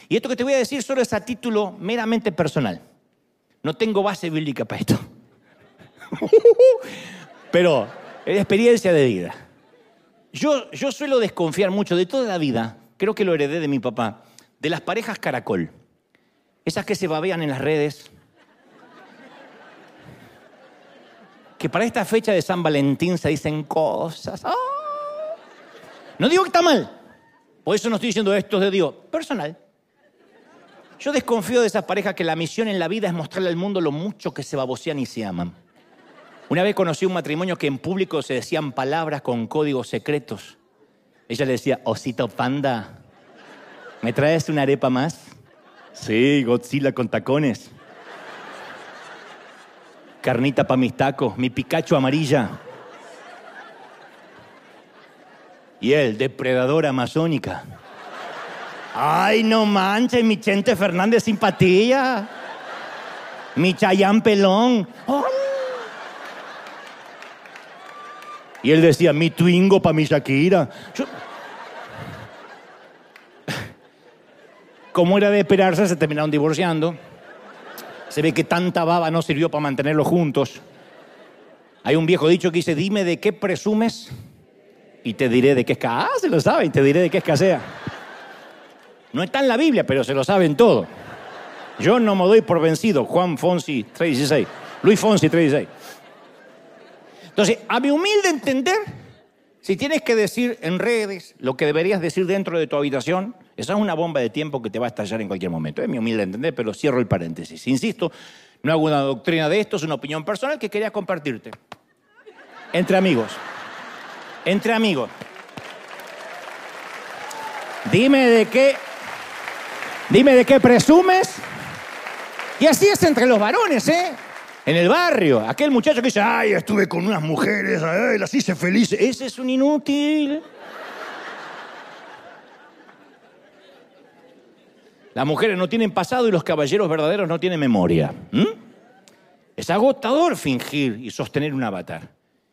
Y esto que te voy a decir solo es a título meramente personal. No tengo base bíblica para esto. <laughs> Pero es experiencia de vida. Yo, suelo desconfiar mucho de toda la vida, creo que lo heredé de mi papá, de las parejas caracol. Esas que se babean en las redes. Que para esta fecha de San Valentín se dicen cosas. ¡Ah! No digo que está mal. Por eso no estoy diciendo esto de Dios. Personal. Yo desconfío de esas parejas que la misión en la vida es mostrarle al mundo lo mucho que se babosean y se aman. Una vez conocí un matrimonio que en público se decían palabras con códigos secretos. Ella le decía, osito panda, ¿me traes una arepa más? Sí, Godzilla con tacones. Carnita para mis tacos, mi Pikachu amarilla. Y él, depredadora amazónica. Ay, no manches, mi Chente Fernández simpatía. Mi Chayán Pelón. Y él decía, mi Twingo para mi Shakira. Como era de esperarse, se terminaron divorciando. Se ve que tanta baba no sirvió para mantenerlos juntos. Hay un viejo dicho que dice, dime de qué presumes y te diré de qué escasea. Ah, se lo sabe y te diré de qué escasea. No está en la Biblia, pero se lo saben todo. Yo no me doy por vencido. Juan Fonsi 316. Luis Fonsi 316. Entonces, a mi humilde entender, si tienes que decir en redes lo que deberías decir dentro de tu habitación, esa es una bomba de tiempo que te va a estallar en cualquier momento. Es mi humilde entender, pero cierro el paréntesis. Insisto, no hago una doctrina de esto, es una opinión personal que quería compartirte. Entre amigos. Entre amigos. Dime de qué. Dime de qué presumes. Y así es entre los varones, ¿eh? En el barrio, aquel muchacho que dice, ay, estuve con unas mujeres, ay, las hice felices. Ese es un inútil. Las mujeres no tienen pasado y los caballeros verdaderos no tienen memoria. Es agotador fingir y sostener un avatar.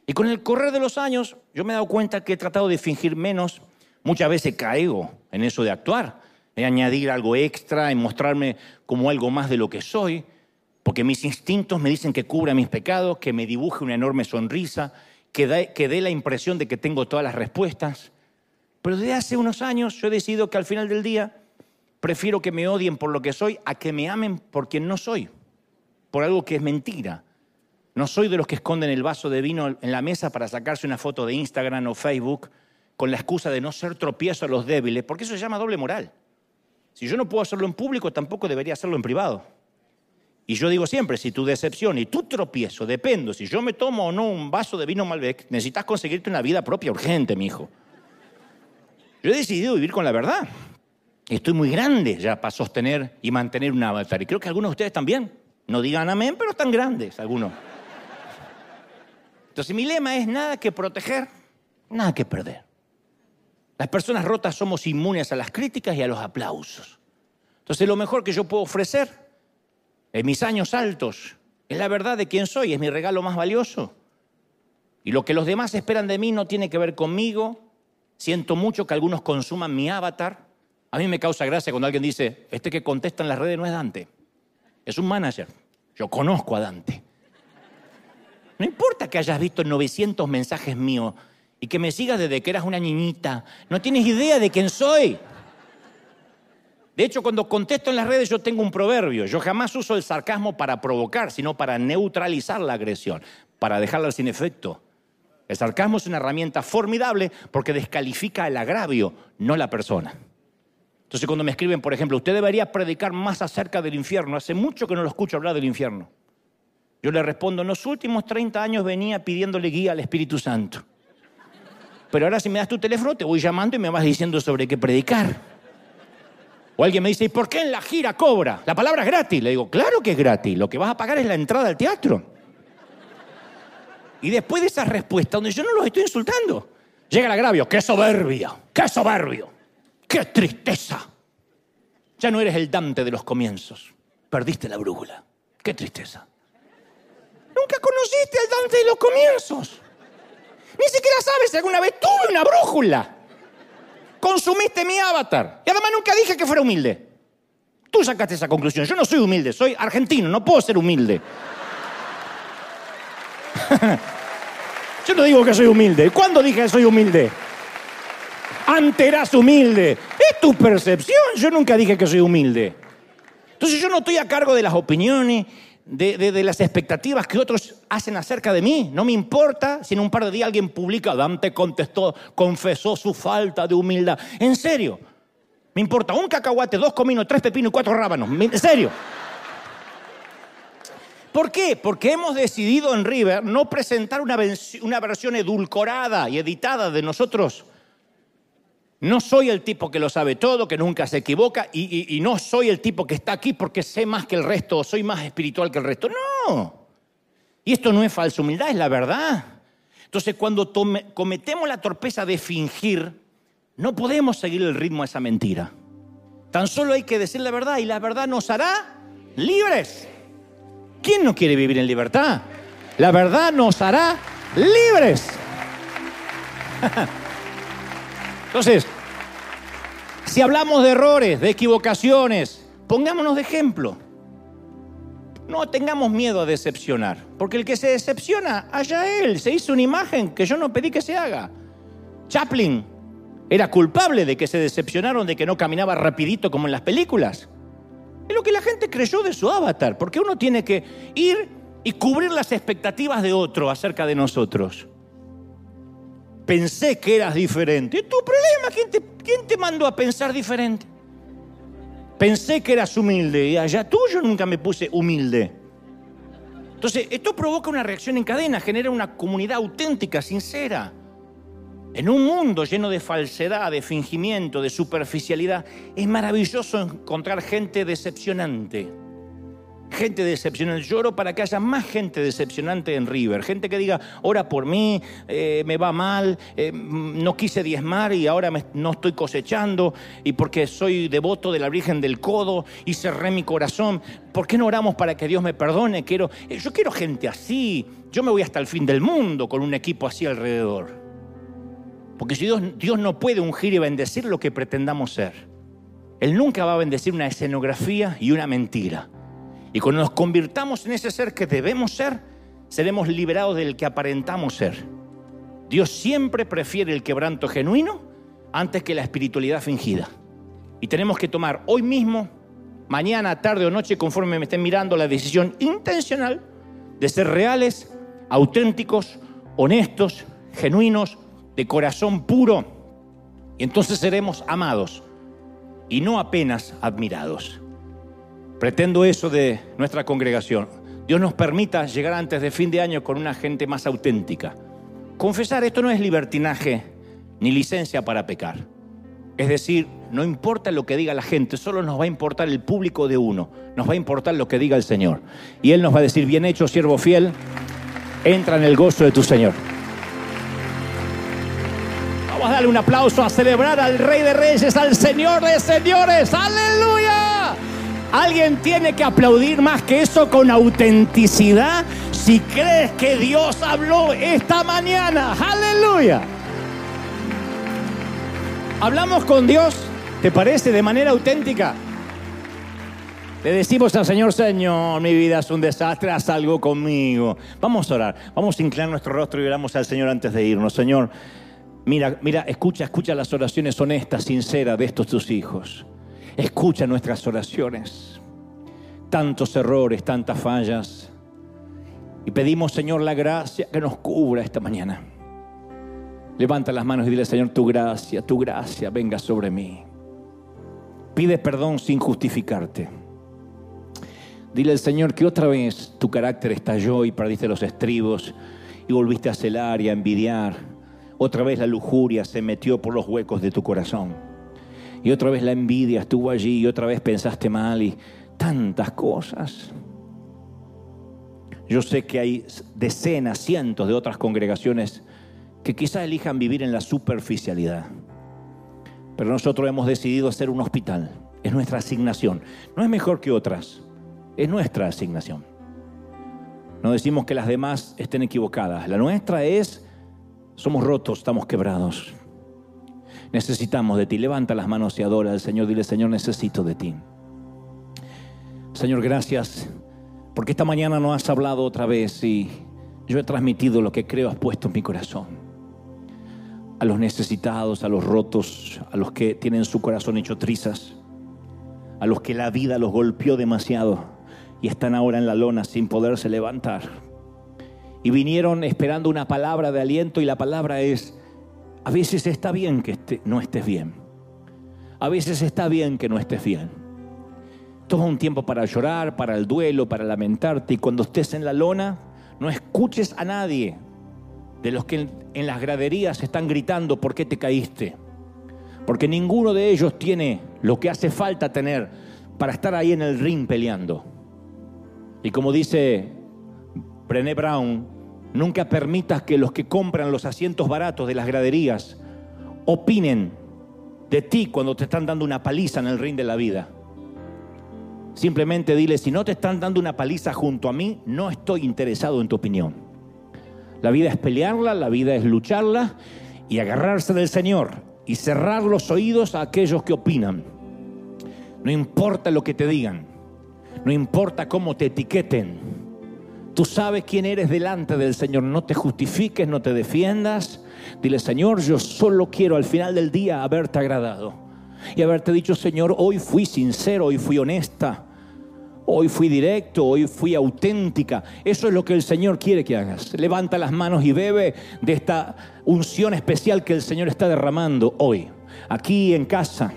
Y con el correr de los años, yo me he dado cuenta que he tratado de fingir menos. Muchas veces caigo en eso de actuar, de añadir algo extra, en mostrarme como algo más de lo que soy. Porque mis instintos me dicen que cubra mis pecados, que me dibuje una enorme sonrisa, que dé, la impresión de que tengo todas las respuestas. Pero desde hace unos años yo he decidido que al final del día prefiero que me odien por lo que soy a que me amen por quien no soy, por algo que es mentira. No soy de los que esconden el vaso de vino en la mesa para sacarse una foto de Instagram o Facebook con la excusa de no ser tropiezo a los débiles, porque eso se llama doble moral. Si yo no puedo hacerlo en público, tampoco debería hacerlo en privado. Y yo digo siempre, si tu decepción y tu tropiezo dependo, si yo me tomo o no un vaso de vino Malbec, necesitas conseguirte una vida propia urgente, mi hijo. Yo he decidido vivir con la verdad. Estoy muy grande ya para sostener y mantener un avatar. Y creo que algunos de ustedes también. No digan amén, pero están grandes algunos. Entonces mi lema es nada que proteger, nada que perder. Las personas rotas somos inmunes a las críticas y a los aplausos. Entonces lo mejor que yo puedo ofrecer en mis años altos, es la verdad de quién soy, es mi regalo más valioso. Y lo que los demás esperan de mí no tiene que ver conmigo. Siento mucho que algunos consuman mi avatar. A mí me causa gracia cuando alguien dice, este que contesta en las redes no es Dante, es un manager. Yo conozco a Dante. No importa que hayas visto 900 mensajes míos y que me sigas desde que eras una niñita. No tienes idea de quién soy. De hecho, cuando contesto en las redes yo tengo un proverbio. Yo jamás uso el sarcasmo para provocar, sino para neutralizar la agresión, para dejarla sin efecto. El sarcasmo es una herramienta formidable porque descalifica el agravio, no la persona. Entonces cuando me escriben, por ejemplo, usted debería predicar más acerca del infierno, hace mucho que no lo escucho hablar del infierno. Yo le respondo, en los últimos 30 años venía pidiéndole guía al Espíritu Santo. Pero ahora si me das tu teléfono te voy llamando y me vas diciendo sobre qué predicar. O alguien me dice, ¿y por qué en la gira cobra? La palabra es gratis. Le digo, claro que es gratis. Lo que vas a pagar es la entrada al teatro. Y después de esa respuesta, donde yo no los estoy insultando, llega el agravio. ¡Qué soberbia! ¡Qué soberbio! ¡Qué tristeza! Ya no eres el Dante de los comienzos. Perdiste la brújula. ¡Qué tristeza! Nunca conociste al Dante de los comienzos. Ni siquiera sabes si alguna vez tuve una brújula consumiste mi avatar. Y además nunca dije que fuera humilde. Tú sacaste esa conclusión. Yo no soy humilde, soy argentino, no puedo ser humilde. <laughs> Yo no digo que soy humilde. ¿Cuándo dije que soy humilde? Antes eras humilde. Es tu percepción. Yo nunca dije que soy humilde. Entonces yo no estoy a cargo de las opiniones de, las expectativas que otros hacen acerca de mí. No me importa si en un par de días alguien publica, Dante contestó, confesó su falta de humildad. En serio, me importa un cacahuate, dos cominos, tres pepinos y cuatro rábanos. En serio. ¿Por qué? Porque hemos decidido en River no presentar una, una versión edulcorada y editada de nosotros no soy el tipo que lo sabe todo, que nunca se equivoca, y, no soy el tipo que está aquí porque sé más que el resto o soy más espiritual que el resto. No. Y esto no es falsa humildad, es la verdad. Entonces, cuando cometemos la torpeza de fingir, No podemos seguir el ritmo de esa mentira. Tan solo hay que decir la verdad y la verdad nos hará libres. ¿Quién no quiere vivir en libertad? La verdad nos hará libres. <laughs> Entonces, si hablamos de errores, de equivocaciones, pongámonos de ejemplo. No tengamos miedo a decepcionar, porque el que se decepciona, allá él, se hizo una imagen que yo no pedí que se haga. Chaplin era culpable de que se decepcionaron de que no caminaba rapidito como en las películas. Es lo que la gente creyó de su avatar, porque uno tiene que ir y cubrir las expectativas de otro acerca de nosotros. Pensé que eras diferente. ¿Es tu problema? ¿Quién te, ¿Quién te mandó a pensar diferente? Pensé que eras humilde y allá tú yo nunca me puse humilde. Entonces, esto provoca una reacción en cadena, genera una comunidad auténtica, sincera. En un mundo lleno de falsedad, de fingimiento, de superficialidad, es maravilloso encontrar gente decepcionante gente decepcionante. Lloro para que haya más gente decepcionante en River. Gente que diga, ora por mí, eh, me va mal, eh, no quise diezmar y ahora no estoy cosechando. Y porque soy devoto de la Virgen del Codo y cerré mi corazón. ¿Por qué no oramos para que Dios me perdone? Quiero, eh, yo quiero gente así. Yo me voy hasta el fin del mundo con un equipo así alrededor. Porque si Dios, Dios no puede ungir y bendecir lo que pretendamos ser. Él nunca va a bendecir una escenografía y una mentira. Y cuando nos convirtamos en ese ser que debemos ser, seremos liberados del que aparentamos ser. Dios siempre prefiere el quebranto genuino antes que la espiritualidad fingida. Y tenemos que tomar hoy mismo, mañana, tarde o noche, conforme me estén mirando, la decisión intencional de ser reales, auténticos, honestos, genuinos, de corazón puro. Y entonces seremos amados y no apenas admirados. Pretendo eso de nuestra congregación. Dios nos permita llegar antes de fin de año con una gente más auténtica. Confesar, esto no es libertinaje ni licencia para pecar. Es decir, no importa lo que diga la gente, solo nos va a importar el público de uno, nos va a importar lo que diga el Señor. Y Él nos va a decir, bien hecho, siervo fiel, entra en el gozo de tu Señor. Vamos a darle un aplauso a celebrar al Rey de Reyes, al Señor de Señores. Aleluya. Alguien tiene que aplaudir más que eso con autenticidad si crees que Dios habló esta mañana. Aleluya. Hablamos con Dios, ¿te parece? De manera auténtica. Le decimos al Señor, Señor, mi vida es un desastre, haz algo conmigo. Vamos a orar, vamos a inclinar nuestro rostro y oramos al Señor antes de irnos. Señor, mira, mira, escucha, escucha las oraciones honestas, sinceras de estos tus hijos. Escucha nuestras oraciones. Tantos errores, tantas fallas. Y pedimos, Señor, la gracia que nos cubra esta mañana. Levanta las manos y dile, Señor, tu gracia, tu gracia venga sobre mí. Pide perdón sin justificarte. Dile al Señor que otra vez tu carácter estalló y perdiste los estribos y volviste a celar y a envidiar. Otra vez la lujuria se metió por los huecos de tu corazón. Y otra vez la envidia estuvo allí y otra vez pensaste mal y tantas cosas. Yo sé que hay decenas, cientos de otras congregaciones que quizás elijan vivir en la superficialidad. Pero nosotros hemos decidido ser un hospital. Es nuestra asignación. No es mejor que otras. Es nuestra asignación. No decimos que las demás estén equivocadas. La nuestra es, somos rotos, estamos quebrados. Necesitamos de ti. Levanta las manos y adora al Señor. Dile, Señor, necesito de ti. Señor, gracias porque esta mañana no has hablado otra vez y yo he transmitido lo que creo has puesto en mi corazón. A los necesitados, a los rotos, a los que tienen su corazón hecho trizas, a los que la vida los golpeó demasiado y están ahora en la lona sin poderse levantar. Y vinieron esperando una palabra de aliento y la palabra es, a veces está bien que no estés bien. A veces está bien que no estés bien. Toma un tiempo para llorar, para el duelo, para lamentarte. Y cuando estés en la lona, no escuches a nadie de los que en las graderías están gritando por qué te caíste. Porque ninguno de ellos tiene lo que hace falta tener para estar ahí en el ring peleando. Y como dice Brené Brown, Nunca permitas que los que compran los asientos baratos de las graderías opinen de ti cuando te están dando una paliza en el ring de la vida. Simplemente dile, si no te están dando una paliza junto a mí, no estoy interesado en tu opinión. La vida es pelearla, la vida es lucharla y agarrarse del Señor y cerrar los oídos a aquellos que opinan. No importa lo que te digan, no importa cómo te etiqueten. Tú sabes quién eres delante del Señor. No te justifiques, no te defiendas. Dile, Señor, yo solo quiero al final del día haberte agradado. Y haberte dicho, Señor, hoy fui sincero, hoy fui honesta. Hoy fui directo, hoy fui auténtica. Eso es lo que el Señor quiere que hagas. Levanta las manos y bebe de esta unción especial que el Señor está derramando hoy, aquí en casa.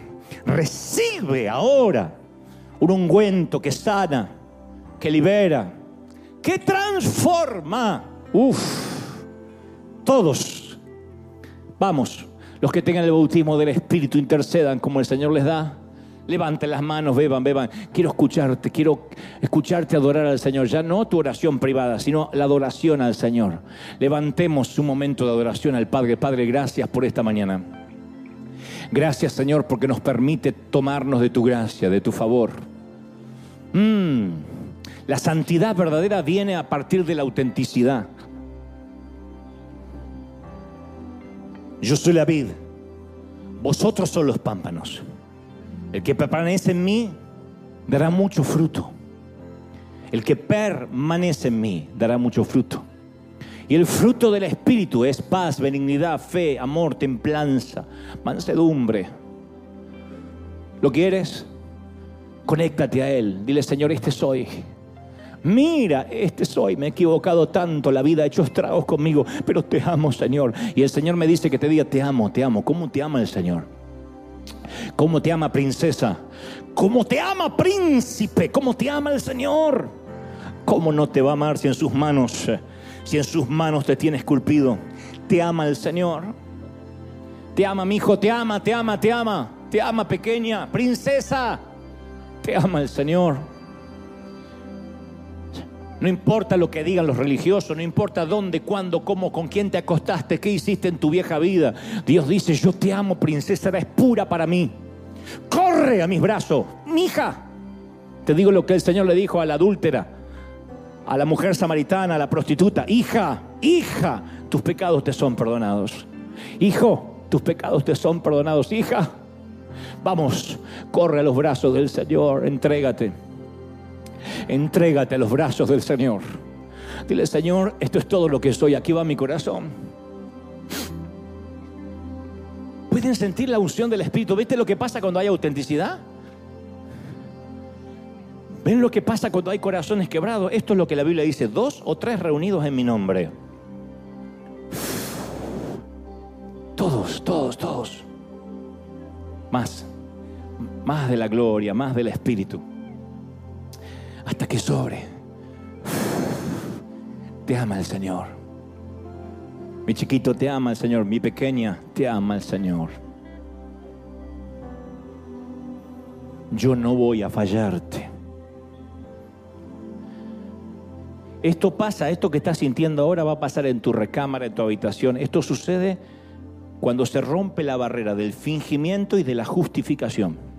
Recibe ahora un ungüento que sana, que libera, que transforma. Uf, todos. Vamos, los que tengan el bautismo del Espíritu intercedan como el Señor les da. Levanten las manos, beban, beban. Quiero escucharte, quiero escucharte adorar al Señor. Ya no tu oración privada, sino la adoración al Señor. Levantemos un momento de adoración al Padre. Padre, gracias por esta mañana. Gracias, Señor, porque nos permite tomarnos de tu gracia, de tu favor. Mm, la santidad verdadera viene a partir de la autenticidad. Yo soy la vid, vosotros son los pámpanos. El que permanece en mí dará mucho fruto. El que permanece en mí dará mucho fruto. Y el fruto del Espíritu es paz, benignidad, fe, amor, templanza, mansedumbre. ¿Lo quieres? Conéctate a Él. Dile, Señor, este soy. Mira, este soy, me he equivocado tanto, la vida ha hecho estragos conmigo, pero te amo, Señor. Y el Señor me dice que te diga, te amo, te amo. ¿Cómo te ama el Señor? ¿Cómo te ama princesa? ¿Cómo te ama príncipe? ¿Cómo te ama el Señor? ¿Cómo no te va a amar si en sus manos, si en sus manos te tiene esculpido? Te ama el Señor. Te ama, mi hijo, te ama, te ama, te ama. Te ama, pequeña, princesa. Te ama el Señor. No importa lo que digan los religiosos, no importa dónde, cuándo, cómo, con quién te acostaste, qué hiciste en tu vieja vida. Dios dice, yo te amo, princesa, eres pura para mí. Corre a mis brazos, hija. Te digo lo que el Señor le dijo a la adúltera, a la mujer samaritana, a la prostituta. Hija, hija, tus pecados te son perdonados. Hijo, tus pecados te son perdonados. Hija, vamos, corre a los brazos del Señor, entrégate. Entrégate a los brazos del Señor. Dile, Señor, esto es todo lo que soy. Aquí va mi corazón. ¿Pueden sentir la unción del Espíritu? ¿Viste lo que pasa cuando hay autenticidad? ¿Ven lo que pasa cuando hay corazones quebrados? Esto es lo que la Biblia dice, dos o tres reunidos en mi nombre. Todos, todos, todos. Más, más de la gloria, más del Espíritu hasta que sobre. Te ama el Señor. Mi chiquito te ama el Señor. Mi pequeña te ama el Señor. Yo no voy a fallarte. Esto pasa, esto que estás sintiendo ahora va a pasar en tu recámara, en tu habitación. Esto sucede cuando se rompe la barrera del fingimiento y de la justificación.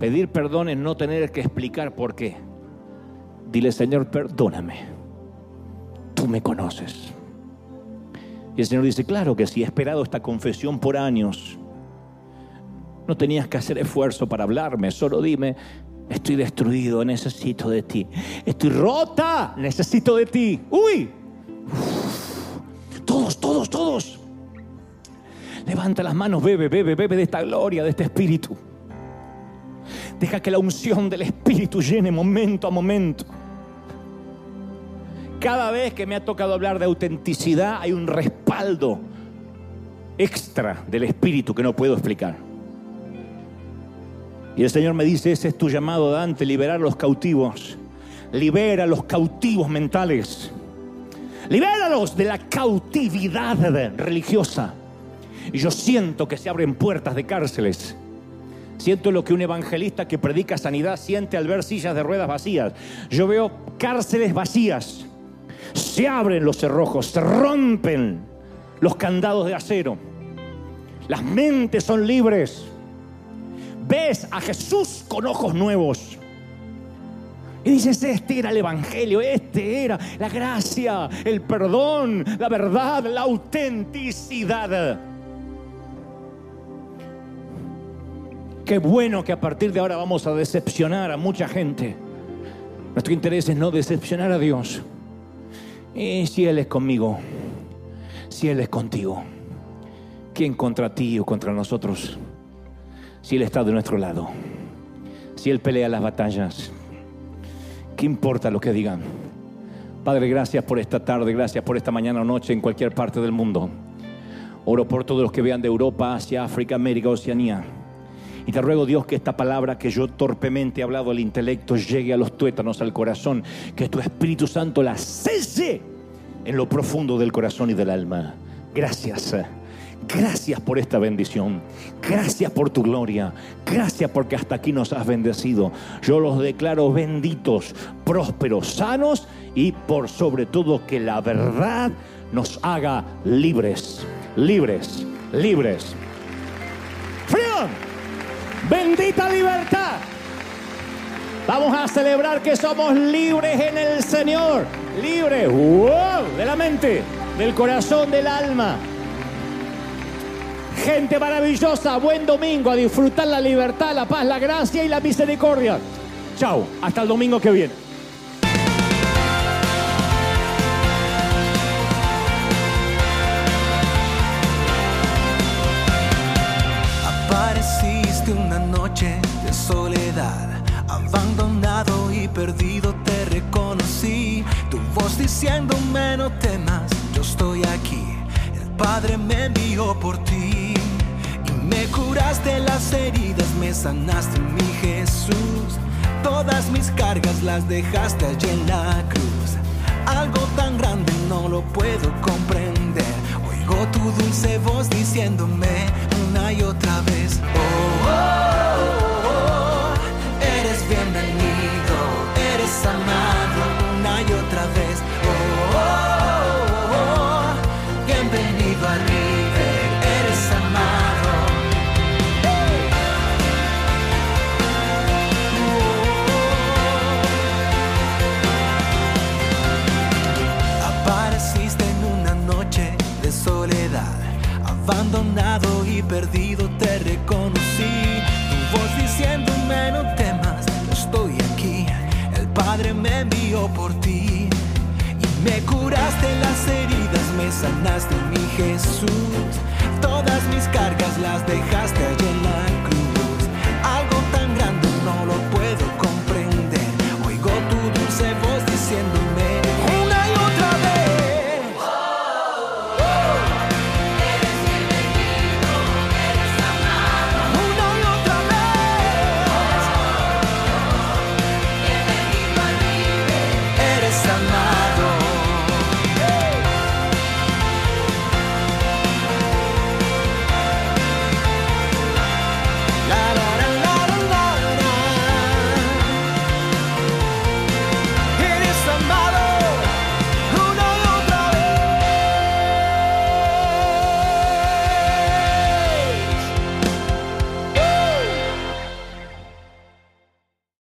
Pedir perdón es no tener que explicar por qué. Dile, Señor, perdóname. Tú me conoces. Y el Señor dice, claro que si he esperado esta confesión por años. No tenías que hacer esfuerzo para hablarme, solo dime, estoy destruido, necesito de ti. Estoy rota, necesito de ti. Uy. Todos, todos, todos. Levanta las manos, bebe, bebe, bebe de esta gloria, de este espíritu. Deja que la unción del Espíritu llene momento a momento. Cada vez que me ha tocado hablar de autenticidad hay un respaldo extra del Espíritu que no puedo explicar. Y el Señor me dice, ese es tu llamado, Dante, liberar a los cautivos. Libera a los cautivos mentales. Libéralos de la cautividad religiosa. Y yo siento que se abren puertas de cárceles Siento lo que un evangelista que predica sanidad siente al ver sillas de ruedas vacías. Yo veo cárceles vacías. Se abren los cerrojos, se rompen los candados de acero. Las mentes son libres. Ves a Jesús con ojos nuevos. Y dices, este era el Evangelio, este era la gracia, el perdón, la verdad, la autenticidad. Qué bueno que a partir de ahora vamos a decepcionar a mucha gente. Nuestro interés es no decepcionar a Dios. Y si Él es conmigo, si Él es contigo, ¿quién contra ti o contra nosotros? Si Él está de nuestro lado, si Él pelea las batallas, ¿qué importa lo que digan? Padre, gracias por esta tarde, gracias por esta mañana o noche en cualquier parte del mundo. Oro por todos los que vean de Europa, Asia, África, América, Oceanía. Y te ruego, Dios, que esta palabra que yo torpemente he hablado al intelecto llegue a los tuétanos, al corazón, que tu Espíritu Santo la cese en lo profundo del corazón y del alma. Gracias. Gracias por esta bendición. Gracias por tu gloria. Gracias porque hasta aquí nos has bendecido. Yo los declaro benditos, prósperos, sanos y por sobre todo que la verdad nos haga libres, libres, libres. Freedom. Bendita libertad. Vamos a celebrar que somos libres en el Señor. Libres, de la mente, del corazón, del alma. Gente maravillosa, buen domingo, a disfrutar la libertad, la paz, la gracia y la misericordia. Chao, hasta el domingo que viene. Diciéndome no temas, yo estoy aquí. El Padre me envió por ti y me curaste las heridas, me sanaste mi Jesús. Todas mis cargas las dejaste allí en la cruz. Algo tan grande no lo puedo comprender. Oigo tu dulce voz diciéndome una y otra vez. oh. oh perdido te reconocí. Tu voz diciéndome no temas Padre me envió por ti y me curaste las heridas, me sanaste mi Jesús. Todas mis cargas las dejaste